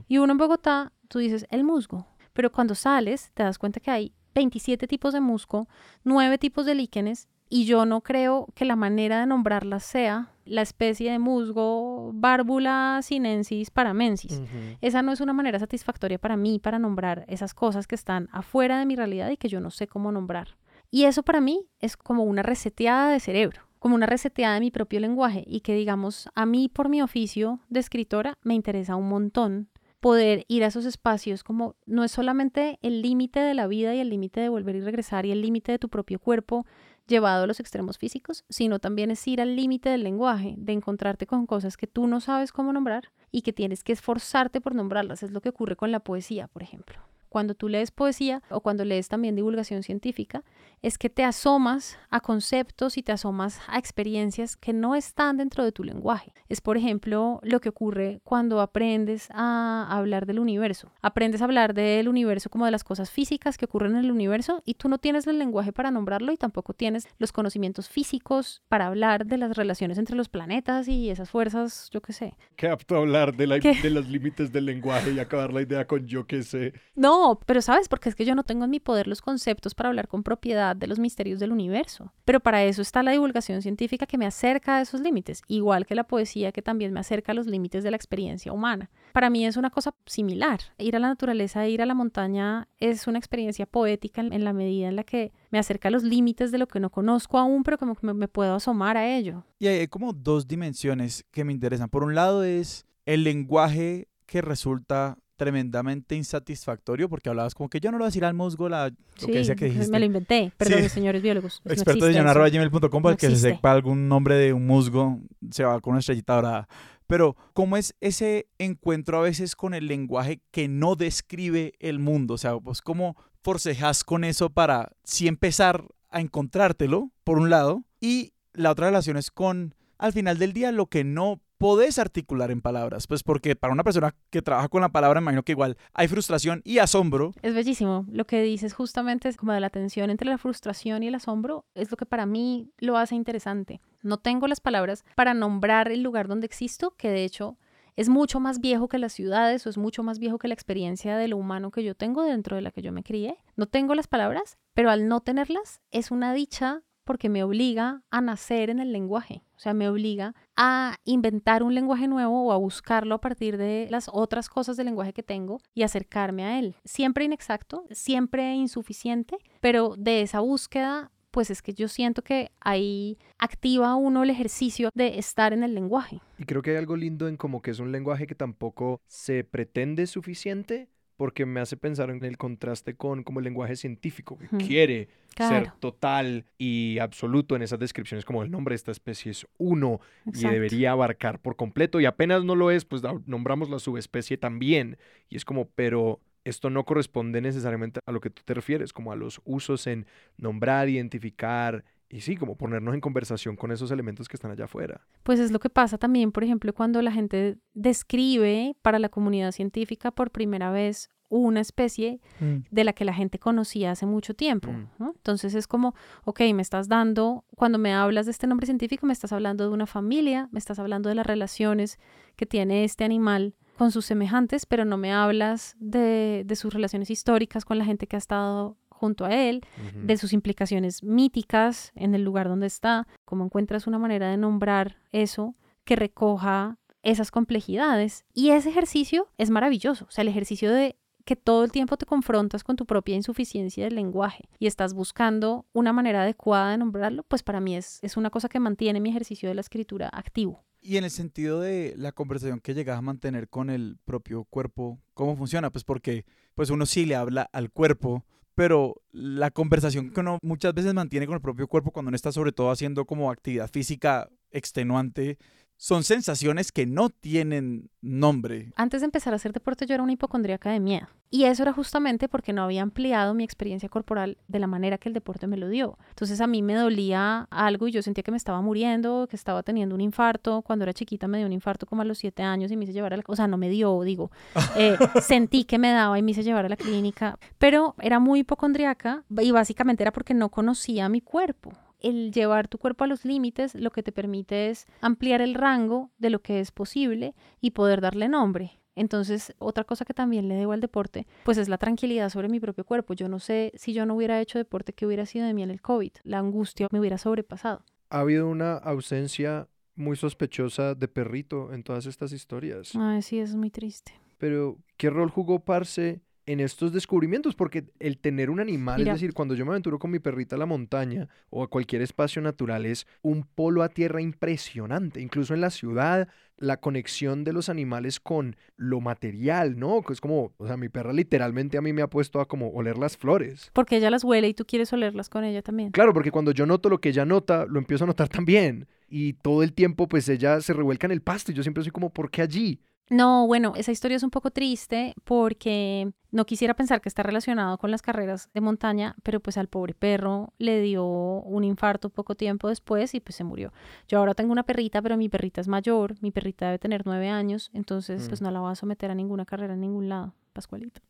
Y uno en Bogotá, tú dices el musgo, pero cuando sales te das cuenta que hay 27 tipos de musgo, 9 tipos de líquenes, y yo no creo que la manera de nombrarlas sea la especie de musgo Bárbula sinensis paramensis. Esa no es una manera satisfactoria para mí para nombrar esas cosas que están afuera de mi realidad y que yo no sé cómo nombrar. Y eso para mí es como una reseteada de cerebro, como una reseteada de mi propio lenguaje y que digamos a mí por mi oficio de escritora me interesa un montón poder ir a esos espacios como no es solamente el límite de la vida y el límite de volver y regresar y el límite de tu propio cuerpo llevado a los extremos físicos, sino también es ir al límite del lenguaje, de encontrarte con cosas que tú no sabes cómo nombrar y que tienes que esforzarte por nombrarlas. Es lo que ocurre con la poesía, por ejemplo. Cuando tú lees poesía o cuando lees también divulgación científica, es que te asomas a conceptos y te asomas a experiencias que no están dentro de tu lenguaje. Es, por ejemplo, lo que ocurre cuando aprendes a hablar del universo. Aprendes a hablar del universo como de las cosas físicas que ocurren en el universo y tú no tienes el lenguaje para nombrarlo y tampoco tienes los conocimientos físicos para hablar de las relaciones entre los planetas y esas fuerzas, yo qué sé. Qué apto hablar de, de los límites del lenguaje y acabar la idea con yo qué sé. No, pero sabes, porque es que yo no tengo en mi poder los conceptos para hablar con propiedad de los misterios del universo. Pero para eso está la divulgación científica que me acerca a esos límites, igual que la poesía que también me acerca a los límites de la experiencia humana. Para mí es una cosa similar. Ir a la naturaleza, ir a la montaña es una experiencia poética en, la medida en la que me acerca a los límites de lo que no conozco aún, pero como que me puedo asomar a ello. Y hay como dos dimensiones que me interesan. Por un lado es el lenguaje que resulta tremendamente insatisfactorio porque hablabas como que yo no lo voy a decir al musgo la, lo que decía que dijiste. me lo inventé, perdón, señores biólogos. Experto de gmail.com para que se sepa algún nombre de un musgo, se va con una estrellita dorada. Pero, ¿cómo es ese encuentro a veces con el lenguaje que no describe el mundo? O sea, pues, ¿cómo forcejas con eso para sí empezar a encontrártelo, por un lado? Y la otra relación es con, al final del día, lo que no podés articular en palabras, pues porque para una persona que trabaja con la palabra, imagino que igual hay frustración y asombro. Es bellísimo. Lo que dices justamente es como de la tensión entre la frustración y el asombro, es lo que para mí lo hace interesante. No tengo las palabras para nombrar el lugar donde existo, que de hecho es mucho más viejo que las ciudades o es mucho más viejo que la experiencia de lo humano que yo tengo dentro de la que yo me crié. No tengo las palabras, pero al no tenerlas es una dicha porque me obliga a nacer en el lenguaje, o sea, me obliga a inventar un lenguaje nuevo o a buscarlo a partir de las otras cosas del lenguaje que tengo y acercarme a él. Siempre inexacto, siempre insuficiente, pero de esa búsqueda pues es que yo siento que ahí activa uno el ejercicio de estar en el lenguaje. Y creo que hay algo lindo en como que es un lenguaje que tampoco se pretende suficiente, porque me hace pensar en el contraste con como el lenguaje científico, que quiere ser total y absoluto en esas descripciones, como el nombre de esta especie es uno y debería abarcar por completo, y apenas no lo es, pues nombramos la subespecie también, y es como, pero esto no corresponde necesariamente a lo que tú te refieres, como a los usos en nombrar, identificar, y sí, como ponernos en conversación con esos elementos que están allá afuera. Pues es lo que pasa también, por ejemplo, cuando la gente describe para la comunidad científica por primera vez una especie mm. de la que la gente conocía hace mucho tiempo. Mm. Entonces es como, ok, me estás dando, cuando me hablas de este nombre científico, me estás hablando de una familia, me estás hablando de las relaciones que tiene este animal con sus semejantes, pero no me hablas de, de sus relaciones históricas con la gente que ha estado junto a él, de sus implicaciones míticas en el lugar donde está, cómo encuentras una manera de nombrar eso que recoja esas complejidades. Y ese ejercicio es maravilloso, o sea, el ejercicio de que todo el tiempo te confrontas con tu propia insuficiencia del lenguaje y estás buscando una manera adecuada de nombrarlo, pues para mí es, es una cosa que mantiene mi ejercicio de la escritura activo. Y en el sentido de la conversación que llegas a mantener con el propio cuerpo, ¿cómo funciona? Pues porque pues uno sí le habla al cuerpo, pero la conversación que uno muchas veces mantiene con el propio cuerpo cuando uno está sobre todo haciendo como actividad física extenuante, son sensaciones que no tienen nombre. Antes de empezar a hacer deporte yo era una hipocondríaca de miedo. Y eso era justamente porque no había ampliado mi experiencia corporal de la manera que el deporte me lo dio. Entonces a mí me dolía algo y yo sentía que me estaba muriendo, que estaba teniendo un infarto. Cuando era chiquita me dio un infarto como a los siete años y me hice llevar a la... O sea, no me dio, digo. Eh, [laughs] sentí que me daba y me hice llevar a la clínica. Pero era muy hipocondríaca y básicamente era porque no conocía mi cuerpo el llevar tu cuerpo a los límites lo que te permite es ampliar el rango de lo que es posible y poder darle nombre. Entonces, otra cosa que también le debo al deporte, pues es la tranquilidad sobre mi propio cuerpo. Yo no sé si yo no hubiera hecho deporte, que hubiera sido de mí en el COVID. La angustia me hubiera sobrepasado. Ha habido una ausencia muy sospechosa de perrito en todas estas historias. Ay, sí, es muy triste. Pero, ¿qué rol jugó Parse en estos descubrimientos, porque el tener un animal, es decir, cuando yo me aventuro con mi perrita a la montaña o a cualquier espacio natural, es un polo a tierra impresionante, incluso en la ciudad, la conexión de los animales con lo material, ¿no? Es como, o sea, mi perra literalmente a mí me ha puesto a como oler las flores. Porque ella las huele y tú quieres olerlas con ella también. Claro, porque cuando yo noto lo que ella nota, lo empiezo a notar también. Y todo el tiempo, pues ella se revuelca en el pasto y yo siempre soy como, ¿por qué allí? No, bueno, esa historia es un poco triste porque no quisiera pensar que está relacionado con las carreras de montaña, pero pues al pobre perro le dio un infarto poco tiempo después y pues se murió. Yo ahora tengo una perrita, pero mi perrita es mayor, mi perrita debe tener nueve años, entonces pues Mm. no la voy a someter a ninguna carrera en ningún lado, Pascualito.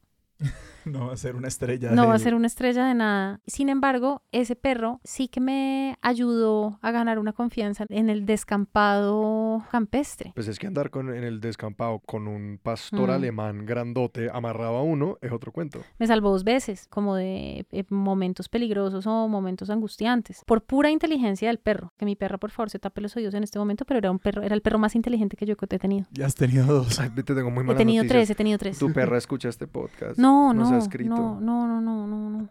[laughs] No va a ser una estrella. No va a ser una estrella de nada. Sin embargo, ese perro sí que me ayudó a ganar una confianza en el descampado campestre. Pues es que andar con, en el descampado con un pastor Mm. alemán grandote amarrado a uno es otro cuento. Me salvó dos veces, como de eh, momentos peligrosos o momentos angustiantes, por pura inteligencia del perro. Que mi perro, por favor, se tape los oídos en este momento, pero era un perro, era el perro más inteligente que yo he tenido. Ya has tenido dos. Ay, te tengo muy He malas tenido noticias. tres, he tenido tres. Tu perra escucha este podcast. No, no, escrito. no, no, no, no, no, no.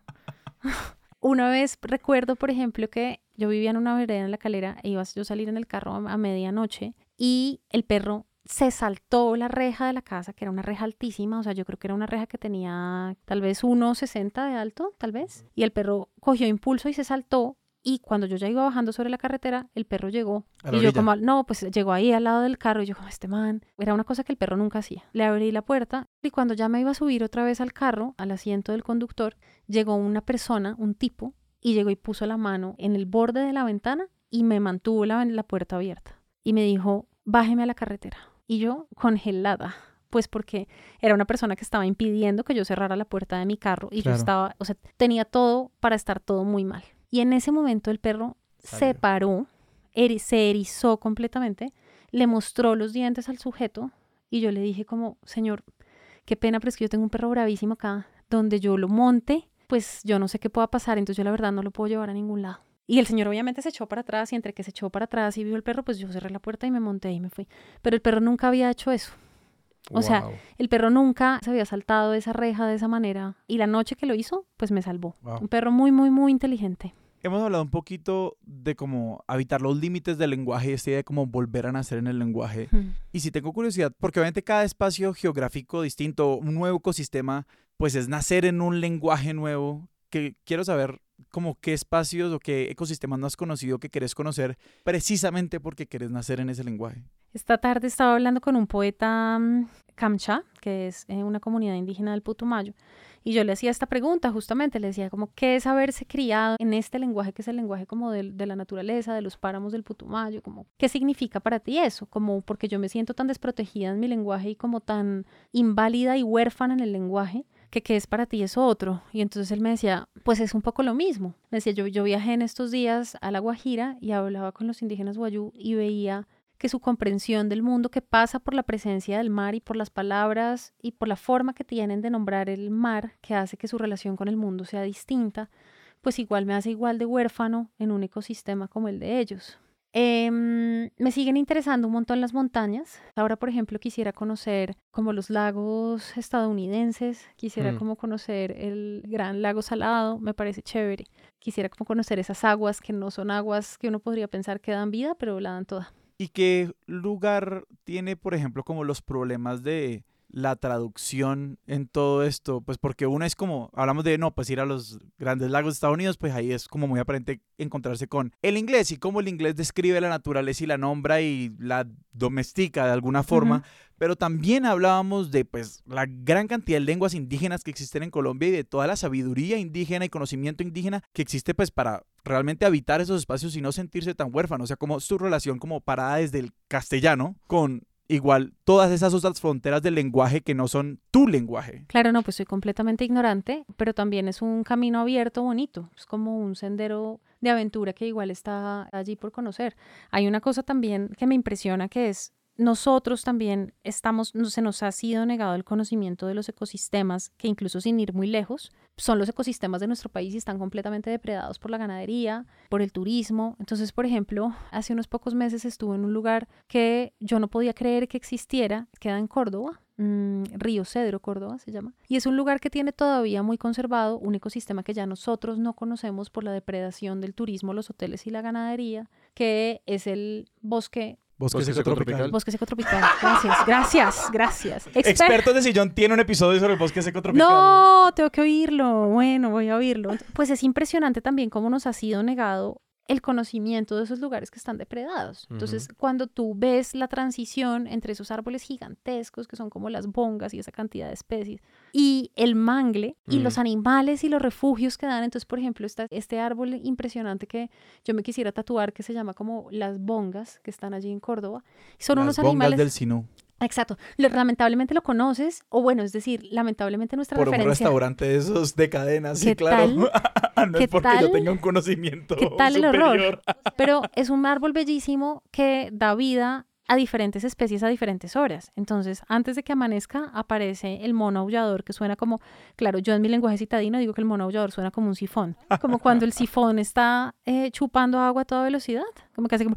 [laughs] Una vez recuerdo, por ejemplo, que yo vivía en una vereda en la calera e iba yo a salir en el carro a, a medianoche y el perro se saltó la reja de la casa, que era una reja altísima, o sea, yo creo que era una reja que tenía tal vez 1,60 de alto, tal vez, y el perro cogió impulso y se saltó. Y cuando yo ya iba bajando sobre la carretera, el perro llegó. A la Y yo como, no, pues llegó ahí al lado del carro y yo como, este man, era una cosa que el perro nunca hacía. Le abrí la puerta y cuando ya me iba a subir otra vez al carro, al asiento del conductor, llegó una persona, un tipo, y llegó y puso la mano en el borde de la ventana y me mantuvo la, la puerta abierta. Y me dijo, bájeme a la carretera. Y yo congelada, pues porque era una persona que estaba impidiendo que yo cerrara la puerta de mi carro y Claro. yo estaba, o sea, tenía todo para estar todo muy mal. Y en ese momento el perro se paró, eri- se erizó completamente, le mostró los dientes al sujeto y yo le dije como, señor, qué pena, pero es que yo tengo un perro bravísimo acá, donde yo lo monte, pues yo no sé qué pueda pasar, entonces yo la verdad no lo puedo llevar a ningún lado. Y el señor obviamente se echó para atrás y entre que se echó para atrás y vio el perro, pues yo cerré la puerta y me monté y me fui. Pero el perro nunca había hecho eso. O sea. El perro nunca se había saltado esa reja de esa manera y la noche que lo hizo, pues me salvó. Wow. Un perro muy, muy, muy inteligente. Hemos hablado un poquito de cómo habitar los límites del lenguaje y esta idea de cómo volver a nacer en el lenguaje. Mm. Y si tengo curiosidad, porque obviamente cada espacio geográfico distinto, un nuevo ecosistema, pues es nacer en un lenguaje nuevo, que quiero saber como qué espacios o qué ecosistemas no has conocido que querés conocer precisamente porque querés nacer en ese lenguaje. Esta tarde estaba hablando con un poeta mm, Kamcha, que es eh, una comunidad indígena del Putumayo, y yo le hacía esta pregunta justamente, le decía como, ¿qué es haberse criado en este lenguaje que es el lenguaje como del- de, la naturaleza, de los páramos del Putumayo? Como, ¿Qué significa para ti eso? Como porque yo me siento tan desprotegida en mi lenguaje y como tan inválida y huérfana en el lenguaje, que qué es para ti eso otro. Y entonces él me decía, pues es un poco lo mismo. Me decía, yo, yo viajé en estos días a La Guajira y hablaba con los indígenas guayú y veía que su comprensión del mundo que pasa por la presencia del mar y por las palabras y por la forma que tienen de nombrar el mar, que hace que su relación con el mundo sea distinta, pues igual me hace igual de huérfano en un ecosistema como el de ellos. Em, me siguen interesando un montón las montañas. Ahora, por ejemplo, quisiera conocer como los lagos estadounidenses, quisiera Mm. como conocer el gran lago salado, me parece chévere. Quisiera como conocer esas aguas que no son aguas que uno podría pensar que dan vida, pero la dan toda. ¿Y qué lugar tiene, por ejemplo, como los problemas de la traducción en todo esto? Pues porque uno es como, hablamos de, no, pues ir a los grandes lagos de Estados Unidos, pues ahí es como muy aparente encontrarse con el inglés y cómo el inglés describe la naturaleza y la nombra y la domestica de alguna forma. Pero también hablábamos de pues la gran cantidad de lenguas indígenas que existen en Colombia y de toda la sabiduría indígena y conocimiento indígena que existe pues para realmente habitar esos espacios y no sentirse tan huérfano. O sea, como su relación como parada desde el castellano con igual todas esas otras fronteras del lenguaje que no son tu lenguaje. Claro, no, pues soy completamente ignorante, pero también es un camino abierto bonito, es como un sendero de aventura que igual está allí por conocer. Hay una cosa también que me impresiona que es nosotros también estamos, se nos ha sido negado el conocimiento de los ecosistemas, que incluso sin ir muy lejos, son los ecosistemas de nuestro país y están completamente depredados por la ganadería, por el turismo. Entonces, por ejemplo, hace unos pocos meses estuve en un lugar que yo no podía creer que existiera, queda en Córdoba, mm, Río Cedro, Córdoba se llama, y es un lugar que tiene todavía muy conservado un ecosistema que ya nosotros no conocemos por la depredación del turismo, los hoteles y la ganadería, que es el bosque, Bosque, Bosque seco seco tropical. tropical. bosque seco tropical. Gracias, gracias, gracias. Exper- Expertos de sillón tiene un episodio sobre el bosque seco tropical. No, tengo que oírlo. Bueno, voy a oírlo. Pues es impresionante también cómo nos ha sido negado el conocimiento de esos lugares que están depredados. Entonces, cuando tú ves la transición entre esos árboles gigantescos, que son como las bongas y esa cantidad de especies, y el mangle, y los animales y los refugios que dan, entonces, por ejemplo, está este árbol impresionante que yo me quisiera tatuar, que se llama como las bongas, que están allí en Córdoba. Son Las unos bongas animales... del Sinú. Exacto. Lo- lamentablemente lo conoces, o bueno, es decir, lamentablemente nuestra Por un referencia... restaurante de esos de cadenas, sí, ¿Qué claro. tal? [laughs] no ¿Qué es porque yo tal? tenga un conocimiento ¿Qué tal el horror? superior. [laughs] Pero es un árbol bellísimo que da vida a diferentes especies a diferentes horas. Entonces, antes de que amanezca, aparece el mono aullador que suena como, claro, yo en mi lenguaje citadino digo que el mono aullador suena como un sifón, como cuando el sifón está eh, chupando agua a toda velocidad, como que hace como...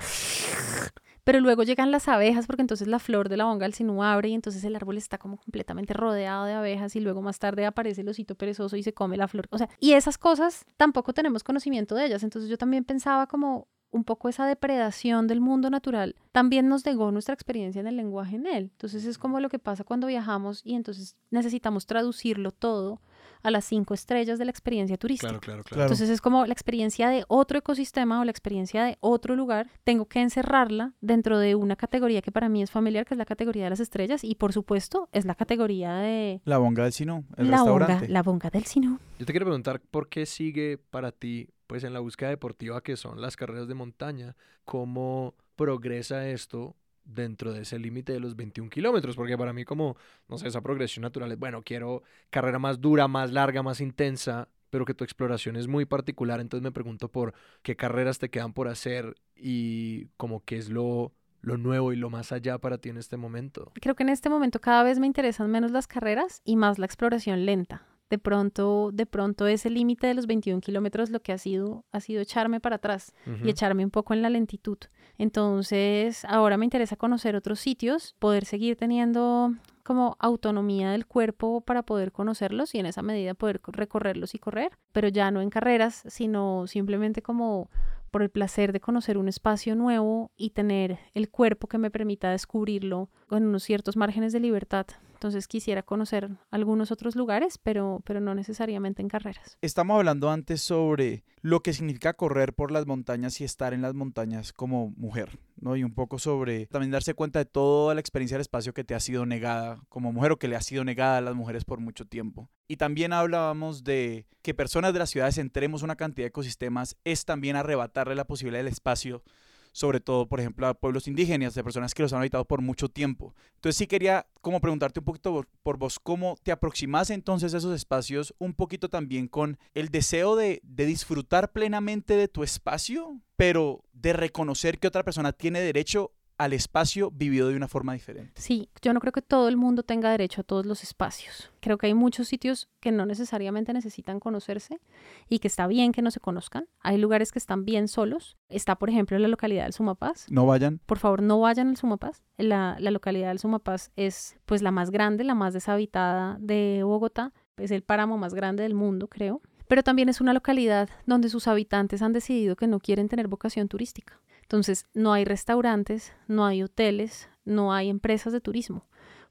Pero luego llegan las abejas porque entonces la flor de la bonga del sinú abre y entonces el árbol está como completamente rodeado de abejas y luego más tarde aparece el osito perezoso y se come la flor. O sea, y esas cosas tampoco tenemos conocimiento de ellas. Entonces yo también pensaba como un poco esa depredación del mundo natural también nos negó nuestra experiencia en el lenguaje en él. Entonces es como lo que pasa cuando viajamos y entonces necesitamos traducirlo todo a las cinco estrellas de la experiencia turística. Claro, claro, claro. Entonces es como la experiencia de otro ecosistema o la experiencia de otro lugar, tengo que encerrarla dentro de una categoría que para mí es familiar, que es la categoría de las estrellas y por supuesto es la categoría de La bonga del Sinú, el la bonga, restaurante. la bonga del Sinú. Yo te quiero preguntar por qué sigue para ti, pues en la búsqueda deportiva que son las carreras de montaña, cómo progresa esto dentro de ese límite de los 21 kilómetros, porque para mí como, no sé, esa progresión natural es, bueno, quiero carrera más dura, más larga, más intensa, pero que tu exploración es muy particular, entonces me pregunto por qué carreras te quedan por hacer y como qué es lo, lo nuevo y lo más allá para ti en este momento. Creo que en este momento cada vez me interesan menos las carreras y más la exploración lenta. De pronto, de pronto ese límite de los 21 kilómetros lo que ha sido, ha sido echarme para atrás y echarme un poco en la lentitud. Entonces, ahora me interesa conocer otros sitios, poder seguir teniendo como autonomía del cuerpo para poder conocerlos y en esa medida poder co- recorrerlos y correr, pero ya no en carreras, sino simplemente como por el placer de conocer un espacio nuevo y tener el cuerpo que me permita descubrirlo con unos ciertos márgenes de libertad. Entonces quisiera conocer algunos otros lugares, pero, pero no necesariamente en carreras. Estamos hablando antes sobre lo que significa correr por las montañas y estar en las montañas como mujer, ¿no? Y un poco sobre también darse cuenta de toda la experiencia del espacio que te ha sido negada como mujer o que le ha sido negada a las mujeres por mucho tiempo. Y también hablábamos de que personas de las ciudades entremos una cantidad de ecosistemas es también arrebatarle la posibilidad del espacio sobre todo, por ejemplo, a pueblos indígenas, de personas que los han habitado por mucho tiempo. Entonces sí quería como preguntarte un poquito por, vos cómo te aproximas entonces a esos espacios, un poquito también con el deseo de, de disfrutar plenamente de tu espacio, pero de reconocer que otra persona tiene derecho al espacio vivido de una forma diferente. Sí, yo no creo que todo el mundo tenga derecho a todos los espacios. Creo que hay muchos sitios que no necesariamente necesitan conocerse y que está bien que no se conozcan. Hay lugares que están bien solos. Está, por ejemplo, la localidad del Sumapaz. No vayan. Por favor, no vayan al Sumapaz. La, la localidad del Sumapaz es pues la más grande, la más deshabitada de Bogotá. Es el páramo más grande del mundo, creo. Pero también es una localidad donde sus habitantes han decidido que no quieren tener vocación turística. Entonces, no hay restaurantes, no hay hoteles, no hay empresas de turismo,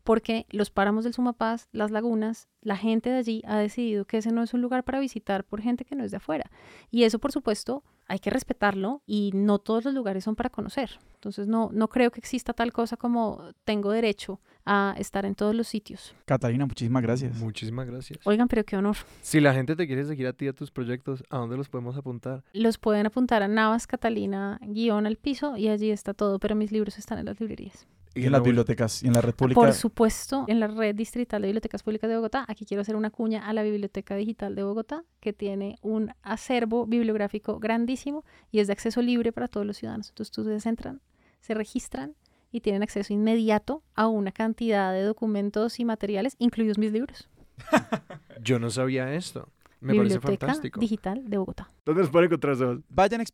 porque los páramos del Sumapaz, las lagunas, la gente de allí ha decidido que ese no es un lugar para visitar por gente que no es de afuera. Y eso, por supuesto, hay que respetarlo y no todos los lugares son para conocer. Entonces, no, no creo que exista tal cosa como tengo derecho a estar en todos los sitios. Catalina, muchísimas gracias. Muchísimas gracias. Oigan, pero qué honor. Si la gente te quiere seguir a ti, a tus proyectos, ¿a dónde los podemos apuntar? Los pueden apuntar a Navas Catalina guion al piso y allí está todo, pero mis libros están en las librerías. Y en las bibliotecas y en la red pública. Por supuesto, en la red distrital de bibliotecas públicas de Bogotá, aquí quiero hacer una cuña a la Biblioteca Digital de Bogotá, que tiene un acervo bibliográfico grandísimo y es de acceso libre para todos los ciudadanos. Entonces, ustedes entran, se registran y tienen acceso inmediato a una cantidad de documentos y materiales, incluidos mis libros. [laughs] Yo no sabía esto. Me parece Biblioteca fantástico. Digital de Bogotá. ¿Dónde nos pueden encontrar esos? Vayan a.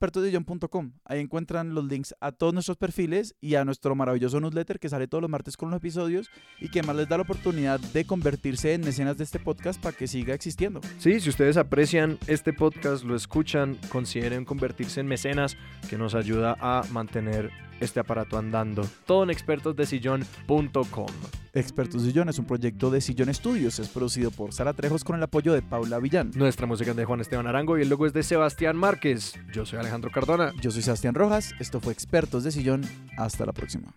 Ahí encuentran los links a todos nuestros perfiles y a nuestro maravilloso newsletter que sale todos los martes con los episodios y que además les da la oportunidad de convertirse en mecenas de este podcast para que siga existiendo. Sí, si ustedes aprecian este podcast, lo escuchan, consideren convertirse en mecenas, que nos ayuda a mantener este aparato andando. Todo en expertosdesillón.com. Expertos Sillón es un proyecto de Sillón Studios. Es producido por Sara Trejos con el apoyo de Paula Villán. Nuestra música es de Juan Esteban Arango y el logo es de Seba Sebastián Márquez. Yo soy Alejandro Cardona. Yo soy Sebastián Rojas. Esto fue Expertos de Sillón. Hasta la próxima.